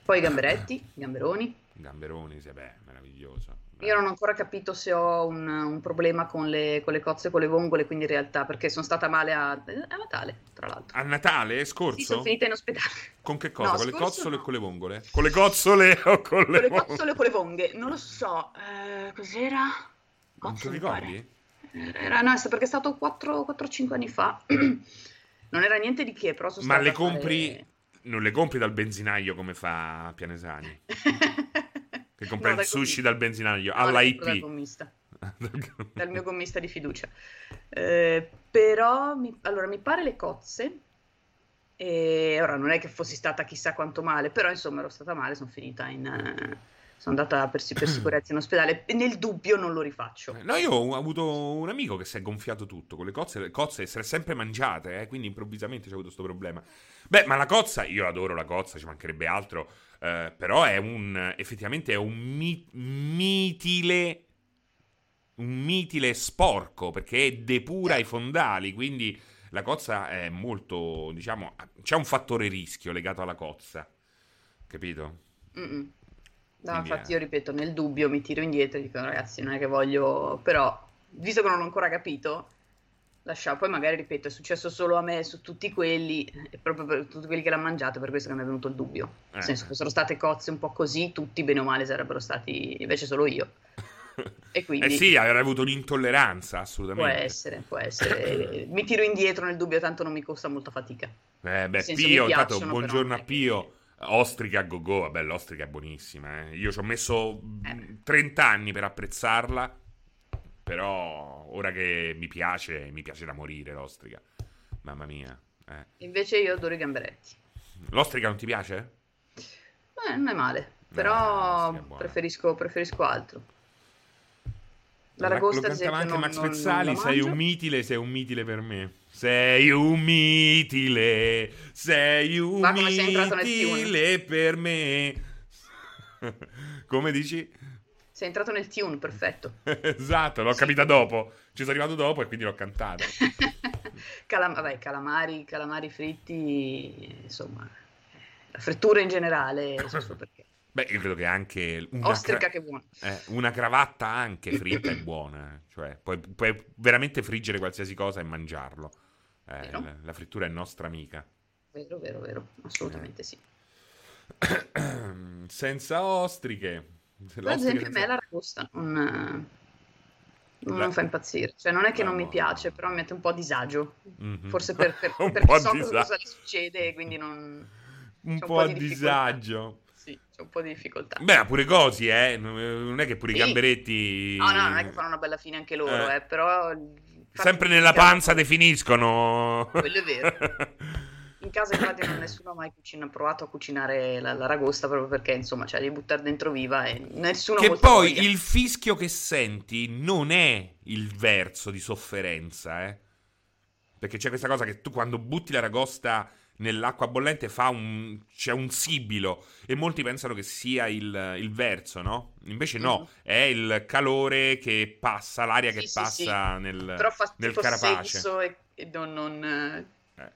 Poi i gamberetti, i gamberoni. Gamberoni, sì, beh, meraviglioso. Io non ho ancora capito se ho un, un problema con le, con le cozze e con le vongole, quindi in realtà, perché sono stata male a, a Natale, tra l'altro. A Natale scorso? Sì, sono finita in ospedale. Con che cosa? No, con le cozzole no. o con le vongole? Con le cozzole o con le, Con le vongole? cozzole o con le vonghe? Non lo so. Eh, cos'era? Non ti ricordi? Era, no, è perché è stato 4-5 anni fa. [CLEARS THROAT] non era niente di che, però sono Ma stata le a fare- compri... Non le compri dal benzinaio come fa Pianesani? [LAUGHS] Che compra No, il sushi dal benzinaio, No, alla compro Dal IP. gommista, [LAUGHS] dal mio gommista di fiducia. Eh, però, mi, allora, mi pare le cozze. E ora non è che fossi stata chissà quanto male, però insomma ero stata male, sono finita in... eh, sono andata per, per sicurezza in ospedale nel dubbio non lo rifaccio. No, io ho avuto un amico che si è gonfiato tutto con le cozze, le cozze se le è sempre mangiate, eh, quindi improvvisamente c'è avuto questo problema. Beh, ma la cozza, io adoro la cozza, ci mancherebbe altro, eh, però è un, effettivamente è un mi- mitile, un mitile sporco, perché depura i fondali, quindi la cozza è molto, diciamo, c'è un fattore rischio legato alla cozza, capito? Mm-mm. No, Quindi infatti è- io ripeto, nel dubbio mi tiro indietro e dico ragazzi non è che voglio, però visto che non l'ho ancora capito, lascia, poi magari ripeto, è successo solo a me su tutti quelli, proprio per tutti quelli che l'hanno mangiato, per questo che mi è venuto il dubbio. Nel Eh. senso che sono state cozze un po' così, tutti bene o male sarebbero stati, invece solo io. [LAUGHS] E quindi Eh sì, avrei avuto un'intolleranza, può assolutamente. essere, può essere. [COUGHS] mi tiro indietro nel dubbio, tanto non mi costa molta fatica. Eh, beh, Nel senso, Pio, intanto buongiorno però a Pio. Ostrica a go-go, vabbè, l'ostrica è buonissima. eh. Io ci ho messo Eh. mh, 30 anni per apprezzarla, però ora che mi piace, mi piace da morire l'ostrica. Mamma mia. eh. Invece io adoro i gamberetti. L'ostrica non ti piace? Eh, non è male, Eh, però sì, è preferisco, preferisco altro. La La- ragosta, lo cantava anche non- Max Pezzali, sei un mitile, sei un mitile per me. Sei un mitile, sei un Ma mitile per me. Come dici? Sei entrato nel tune, perfetto. esatto, l'ho capita dopo. Ci sono arrivato dopo e quindi l'ho cantato. [LAUGHS] Calam- vabbè, calamari, calamari fritti, insomma, la frittura in generale, so solo perché. [LAUGHS] Beh, io credo che anche una, Ostrica cra- che buona. eh, una cravatta anche fritta è buona. eh. Cioè, puoi, puoi veramente friggere qualsiasi cosa e mangiarlo. Eh, la, la frittura è nostra amica. Vero, vero, vero, assolutamente sì. [CLEARS THROAT] senza ostriche. Per esempio, a me la ragosta non, eh, non La- fa impazzire, cioè non è che la non mi piace, però mi mette un po' a disagio, Mhm. forse per, per- [LAUGHS] un perché po' so a che cosa gli succede e quindi non... [LAUGHS] Un po' a di difficoltà. disagio. Sì, c'è un po' di difficoltà. Beh, pure cosi, eh. Non è che pure i Sì. gamberetti. No, no, non è che fanno una bella fine anche loro, Eh. eh, però... Sempre nella panza definiscono. Quello è vero. In casa infatti non nessuno ha mai cucina- provato a cucinare la, la ragosta proprio perché insomma cioè devi buttare dentro viva e nessuno che poi voglia. il fischio che senti non è il verso di sofferenza, eh. Perché c'è questa cosa che tu quando butti la ragosta nell'acqua bollente fa un, c'è un sibilo e molti pensano che sia il, il verso, no? Invece no, Mhm. è il calore che passa, l'aria Sì, che sì, passa nel, però fa nel carapace. e, e non, non, eh, Eh.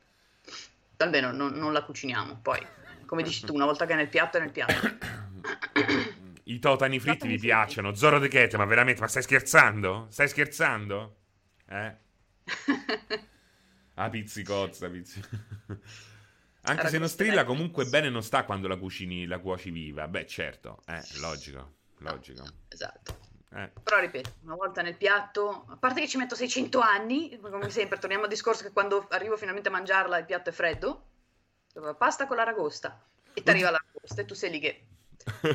almeno non, non la cuciniamo poi come dici tu una volta che è nel piatto è nel piatto I totani fritti Totani vi fritti. piacciono? Zoro de Chete, ma veramente? Ma stai scherzando? Stai scherzando? Eh? [LAUGHS] Ah, pizzicozza, pizzi... [LAUGHS] Anche se non strilla, comunque bene non sta quando la cucini, la cuoci viva. Beh, certo, eh, logico, logico. esatto Eh. però ripeto una volta nel piatto a parte che ci metto 600 anni come sempre torniamo al discorso che quando arrivo finalmente a mangiarla il piatto è freddo pasta con l'aragosta e ti arriva la ragosta e tu sei lì che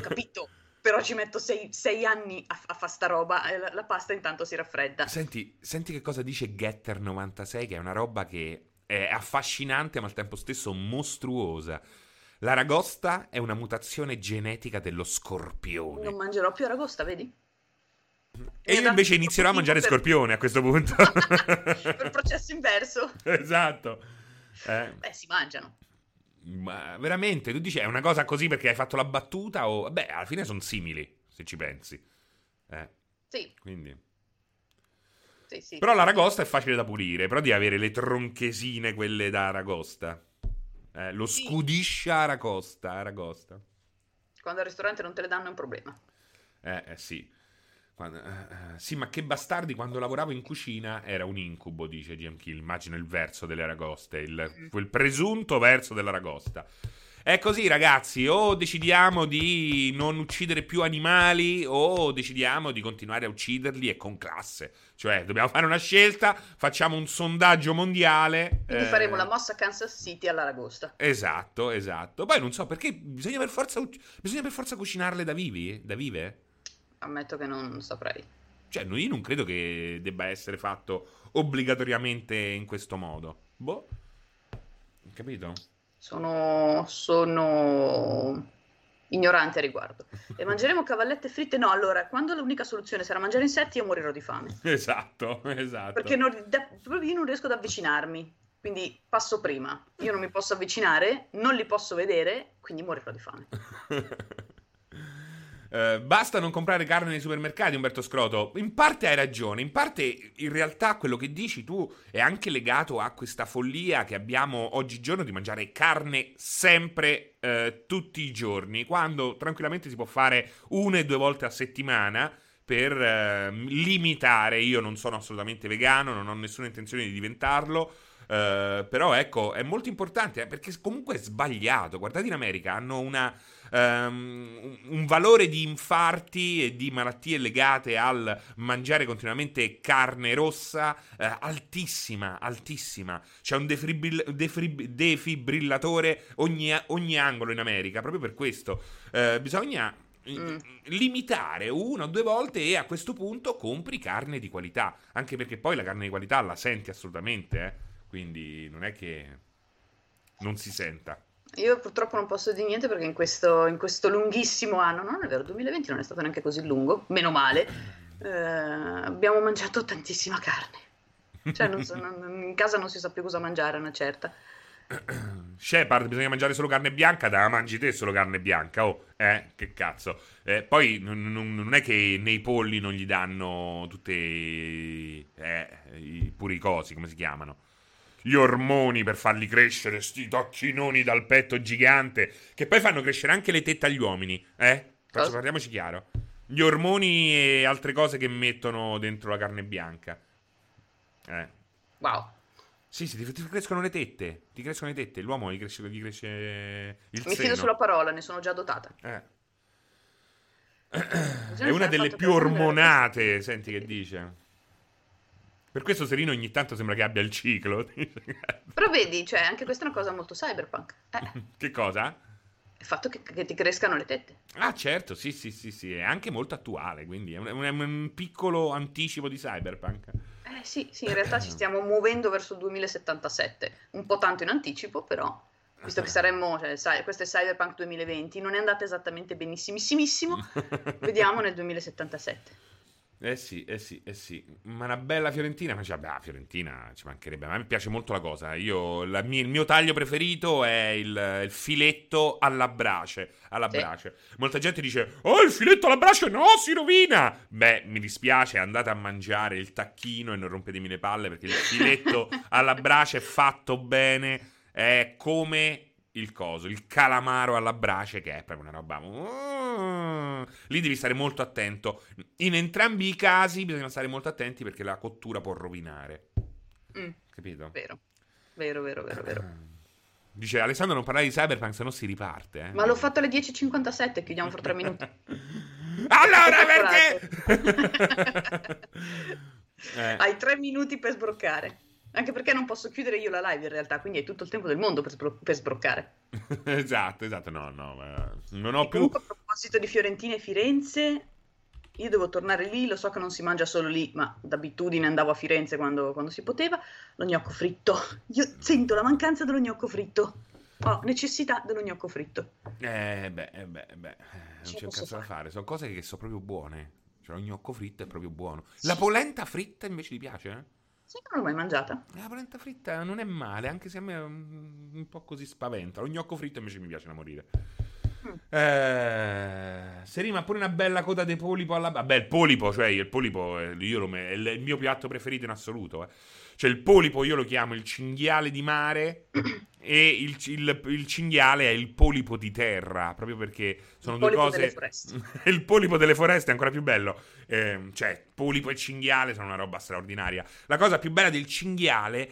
capito [LAUGHS] però ci metto sei, sei anni a, a fare sta roba e la, la pasta intanto si raffredda Senti, senti che cosa dice Getter96, che è una roba che è affascinante ma al tempo stesso mostruosa. L'aragosta è una mutazione genetica dello scorpione. non mangerò più aragosta vedi? E io invece inizierò a mangiare per- scorpione a questo punto. [LAUGHS] per processo inverso esatto. Eh, beh si mangiano ma veramente, tu dici è una cosa così perché hai fatto la battuta o... Beh, alla fine sono simili, se ci pensi. Eh, sì quindi... sì sì Però l'aragosta è facile da pulire, però devi avere le tronchesine, quelle da aragosta. Eh, lo scudiscia Aragosta, Aragosta. Quando al ristorante non te le danno è un problema. Eh, eh sì. Quando, eh, sì, ma che bastardi quando lavoravo in cucina era un incubo, dice GM Kill. Immagino il verso delle aragoste, il, Mm. quel presunto verso dell'aragosta. È così, ragazzi, o decidiamo di non uccidere più animali o decidiamo di continuare a ucciderli e con classe. Cioè, dobbiamo fare una scelta, facciamo un sondaggio mondiale. Quindi eh, faremo la mossa Kansas City all'Aragosta. Esatto, esatto. Poi non so perché bisogna per forza, bisogna per forza cucinarle da vivi, da vive? Ammetto che non saprei. Cioè, io non credo che debba essere fatto obbligatoriamente in questo modo. Boh. Capito? Sono, sono ignorante a riguardo. [LAUGHS] E mangeremo cavallette fritte? No, allora, quando l'unica soluzione sarà mangiare insetti, io morirò di fame. [LAUGHS] Esatto, esatto. Perché non, da- proprio io non riesco ad avvicinarmi. Quindi passo prima. Io non mi posso avvicinare, non li posso vedere, quindi morirò di fame. [LAUGHS] Eh, basta non comprare carne nei supermercati, Umberto Scroto. In parte hai ragione, in parte in realtà quello che dici tu è anche legato a questa follia che abbiamo oggigiorno di mangiare carne sempre, eh, tutti i giorni, quando tranquillamente si può fare una e due volte a settimana per eh, limitare. Io non sono assolutamente vegano, non ho nessuna intenzione di diventarlo. Eh, però ecco, è molto importante eh, perché comunque è sbagliato. Guardate in America, hanno una, ehm, un- valore di infarti e di malattie legate al mangiare continuamente carne rossa eh, altissima, altissima. C'è un defribil- defrib- defibrillatore ogni, ogni angolo in America, proprio per questo. Eh, bisogna Mm. limitare una o due volte e a questo punto compri carne di qualità, anche perché poi la carne di qualità la senti assolutamente, eh. Quindi non è che non si senta. Io purtroppo non posso dire niente perché in questo, in questo lunghissimo anno, no, non è vero, 2020 non è stato neanche così lungo, meno male, [LAUGHS] eh, abbiamo mangiato tantissima carne. Cioè, non so- non- in casa non si sa più cosa mangiare, una certa. [COUGHS] Shepard, bisogna mangiare solo carne bianca, da mangi te solo carne bianca, oh, eh, che cazzo. Eh, poi non, non- è che nei polli non gli danno tutte eh, i, pure i cosi, come si chiamano? Gli ormoni per farli crescere, sti tocchinoni dal petto gigante, che poi fanno crescere anche le tette agli uomini, eh? Faccio, Cosa? parliamoci chiaro. Gli ormoni e altre cose che mettono dentro la carne bianca. Eh. Wow. Sì, sì, ti, ti crescono le tette. Ti crescono le tette. L'uomo gli cresce, gli cresce il Mi fido sulla parola, ne sono già dotata. Eh. È una delle più ormonate. Senti che dice. Per questo Serino ogni tanto sembra che abbia il ciclo. [LAUGHS] Però vedi, cioè, anche questa è una cosa molto cyberpunk. Eh, [LAUGHS] che cosa? il fatto che, che ti crescano le tette. Ah, certo, sì, sì, sì, sì. È anche molto attuale. Quindi è un, è un piccolo anticipo di cyberpunk. Eh sì, sì, in realtà ci stiamo muovendo verso il 2077, un po' tanto in anticipo, però, visto che saremmo, cioè, sai, questo è Cyberpunk 2020, non è andata esattamente benissimissimo, [LAUGHS] vediamo nel 2077. Eh sì, eh sì, eh sì. Ma una bella Fiorentina, ma cioè, beh, Fiorentina ci mancherebbe. A me piace molto la cosa. Io, la mia- il mio taglio preferito è il, il filetto alla brace. Alla Sì. brace. Molta gente dice: Oh, il filetto alla brace, no, si rovina. Beh, mi dispiace, andate a mangiare il tacchino e non rompetemi le palle perché il filetto [LAUGHS] alla brace fatto bene è come il coso, il calamaro alla brace, che è proprio una roba. Mm. Lì devi stare molto attento. In entrambi i casi bisogna stare molto attenti perché la cottura può rovinare. Mm, Capito? vero, vero, vero, vero, vero. [CLEARS THROAT] Dice Alessandro non parlare di Cyberpunk, se no si riparte. eh. Ma l'ho fatto alle 10.57, chiudiamo fra tre minuti. [LAUGHS] allora perché? [LAUGHS] [LAUGHS] Eh. Hai tre minuti per sbroccare. Anche perché non posso chiudere io la live in realtà, quindi hai tutto il tempo del mondo per, sbro- per sbroccare. [LAUGHS] esatto, esatto. No, no, ma non ho E più. comunque a proposito di Fiorentina e Firenze, io devo tornare lì, lo so che non si mangia solo lì, ma d'abitudine andavo a Firenze quando, quando si poteva, lo gnocco fritto. Io sento la mancanza dello gnocco fritto. Ho necessità dello gnocco fritto. Eh, beh, eh, beh, eh, beh, eh, non c'è un cazzo da fare. fare. Sono cose che sono proprio buone. Cioè, lo gnocco fritto è proprio buono. La polenta fritta invece ti piace? Eh? Che non l'ho mai mangiata? La polenta fritta non è male, anche se a me mm, un po' così spaventa. Lo gnocco fritto invece mi piace da morire. Eh, se rima pure una bella coda di polipo alla... Vabbè, il polipo, cioè il polipo è, io me- è il mio piatto preferito in assoluto. Eh. Cioè il polipo io lo chiamo il cinghiale di mare e il, il, il cinghiale è il polipo di terra, proprio perché sono Il due cose... [LAUGHS] il polipo delle foreste è ancora più bello. Eh, cioè, polipo e cinghiale sono una roba straordinaria. La cosa più bella del cinghiale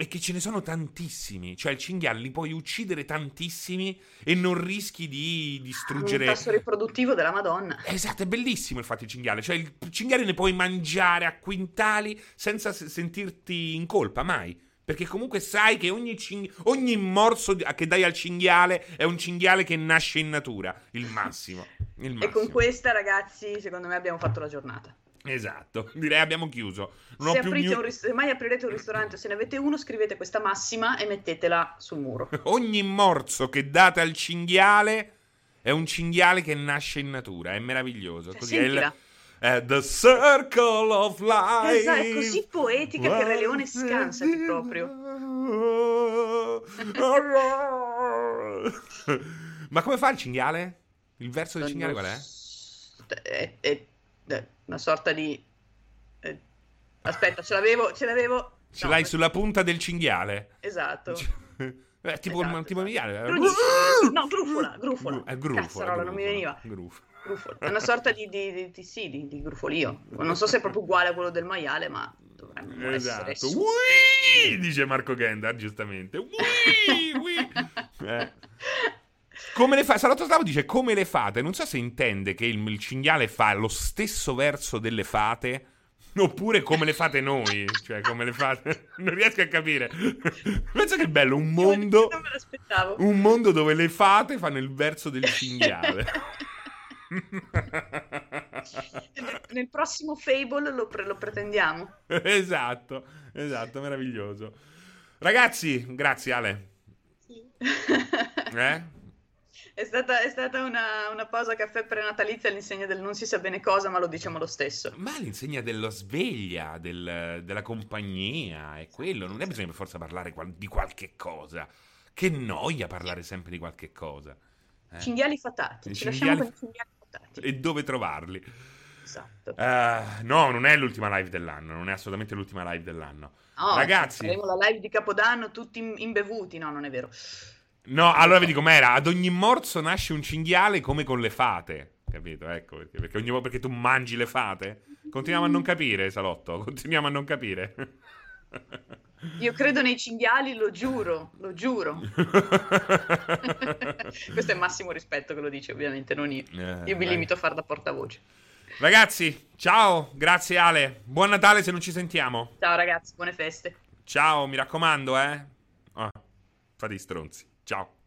è che ce ne sono tantissimi. Cioè, il cinghiale li puoi uccidere tantissimi e non rischi di distruggere. tasso riproduttivo della Madonna. Esatto, è bellissimo infatti il cinghiale. Cioè, il cinghiale ne puoi mangiare a quintali senza sentirti in colpa, mai. Perché comunque sai che ogni, cing- ogni morso che dai al cinghiale è un cinghiale che nasce in natura. Il massimo. Il E con massimo. questa, ragazzi, secondo me abbiamo fatto la giornata. Esatto, direi abbiamo chiuso. Non Se, new- ris- se mai aprirete un ristorante o se ne avete uno, scrivete questa massima e mettetela sul muro. [LAUGHS] Ogni morso che date al cinghiale è un cinghiale che nasce in natura. È meraviglioso. Cioè, Così è il- è The Circle of Life. Esatto, è così poetica che il Re Leone scansati proprio. [LAUGHS] Ma come fa il cinghiale? Il verso del cinghiale qual? È, è- è una sorta di... eh, Aspetta, ce l'avevo, ce l'avevo... Ce no, l'hai ma- sulla punta del cinghiale? Esatto. [LAUGHS] Eh, tipo, Esatto, il- tipo il esatto. maiale. Grugni- No, grufola, grufola. È grufola. Cazzarola, non mi veniva. grufola. Grufola. È una sorta di, di, di- sì, di, di grufolio. Non so se è proprio uguale a quello del maiale, ma essere Esatto. su. Ui, dice Marco Gendar, giustamente. Ui, ui. [LAUGHS] Eh. Come le fa? Salotto Slavo dice come le fate. Non so se intende che il, il cinghiale fa lo stesso verso delle fate. Oppure come le fate noi, cioè come le fate. [LAUGHS] Non riesco a capire. Pensa che bello, un mondo. Un mondo dove le fate fanno il verso del cinghiale. [LAUGHS] Nel- prossimo Fable lo, pre- lo pretendiamo. [LAUGHS] esatto, esatto, meraviglioso. Ragazzi, grazie Ale. Eh? È stata, è stata una, una pausa caffè prenatalizia all'insegna del non si sa bene cosa, ma lo diciamo lo stesso. Ma l'insegna dello sveglia, del- della compagnia, è quello. Non è bisogno per forza parlare qual- di qualche cosa. Che noia parlare sempre di qualche cosa. Eh? Cinghiali fatati. Ci lasciamo cinghiali- con i cinghiali fatati. E dove trovarli? Esatto. Eh, no, non è l'ultima live dell'anno, non è assolutamente l'ultima live dell'anno. No, ragazzi- Faremo la live di Capodanno tutti im- imbevuti. No, non è vero. No, allora vi dico, com'era? Ad ogni morso nasce un cinghiale come con le fate. Capito? Ecco perché. Perché, ogni, perché tu mangi le fate? Continuiamo a non capire, Salotto. [LAUGHS] Continuiamo a non capire. Io credo nei cinghiali, lo giuro, lo giuro. [LAUGHS] Questo è massimo rispetto che lo dice, ovviamente, non io. Eh, Io mi limito a far da portavoce. Ragazzi, ciao. Grazie Ale. Buon Natale se non ci sentiamo. Ciao ragazzi, buone feste. Ciao, mi raccomando, eh. Ah, fate i stronzi. Ciao.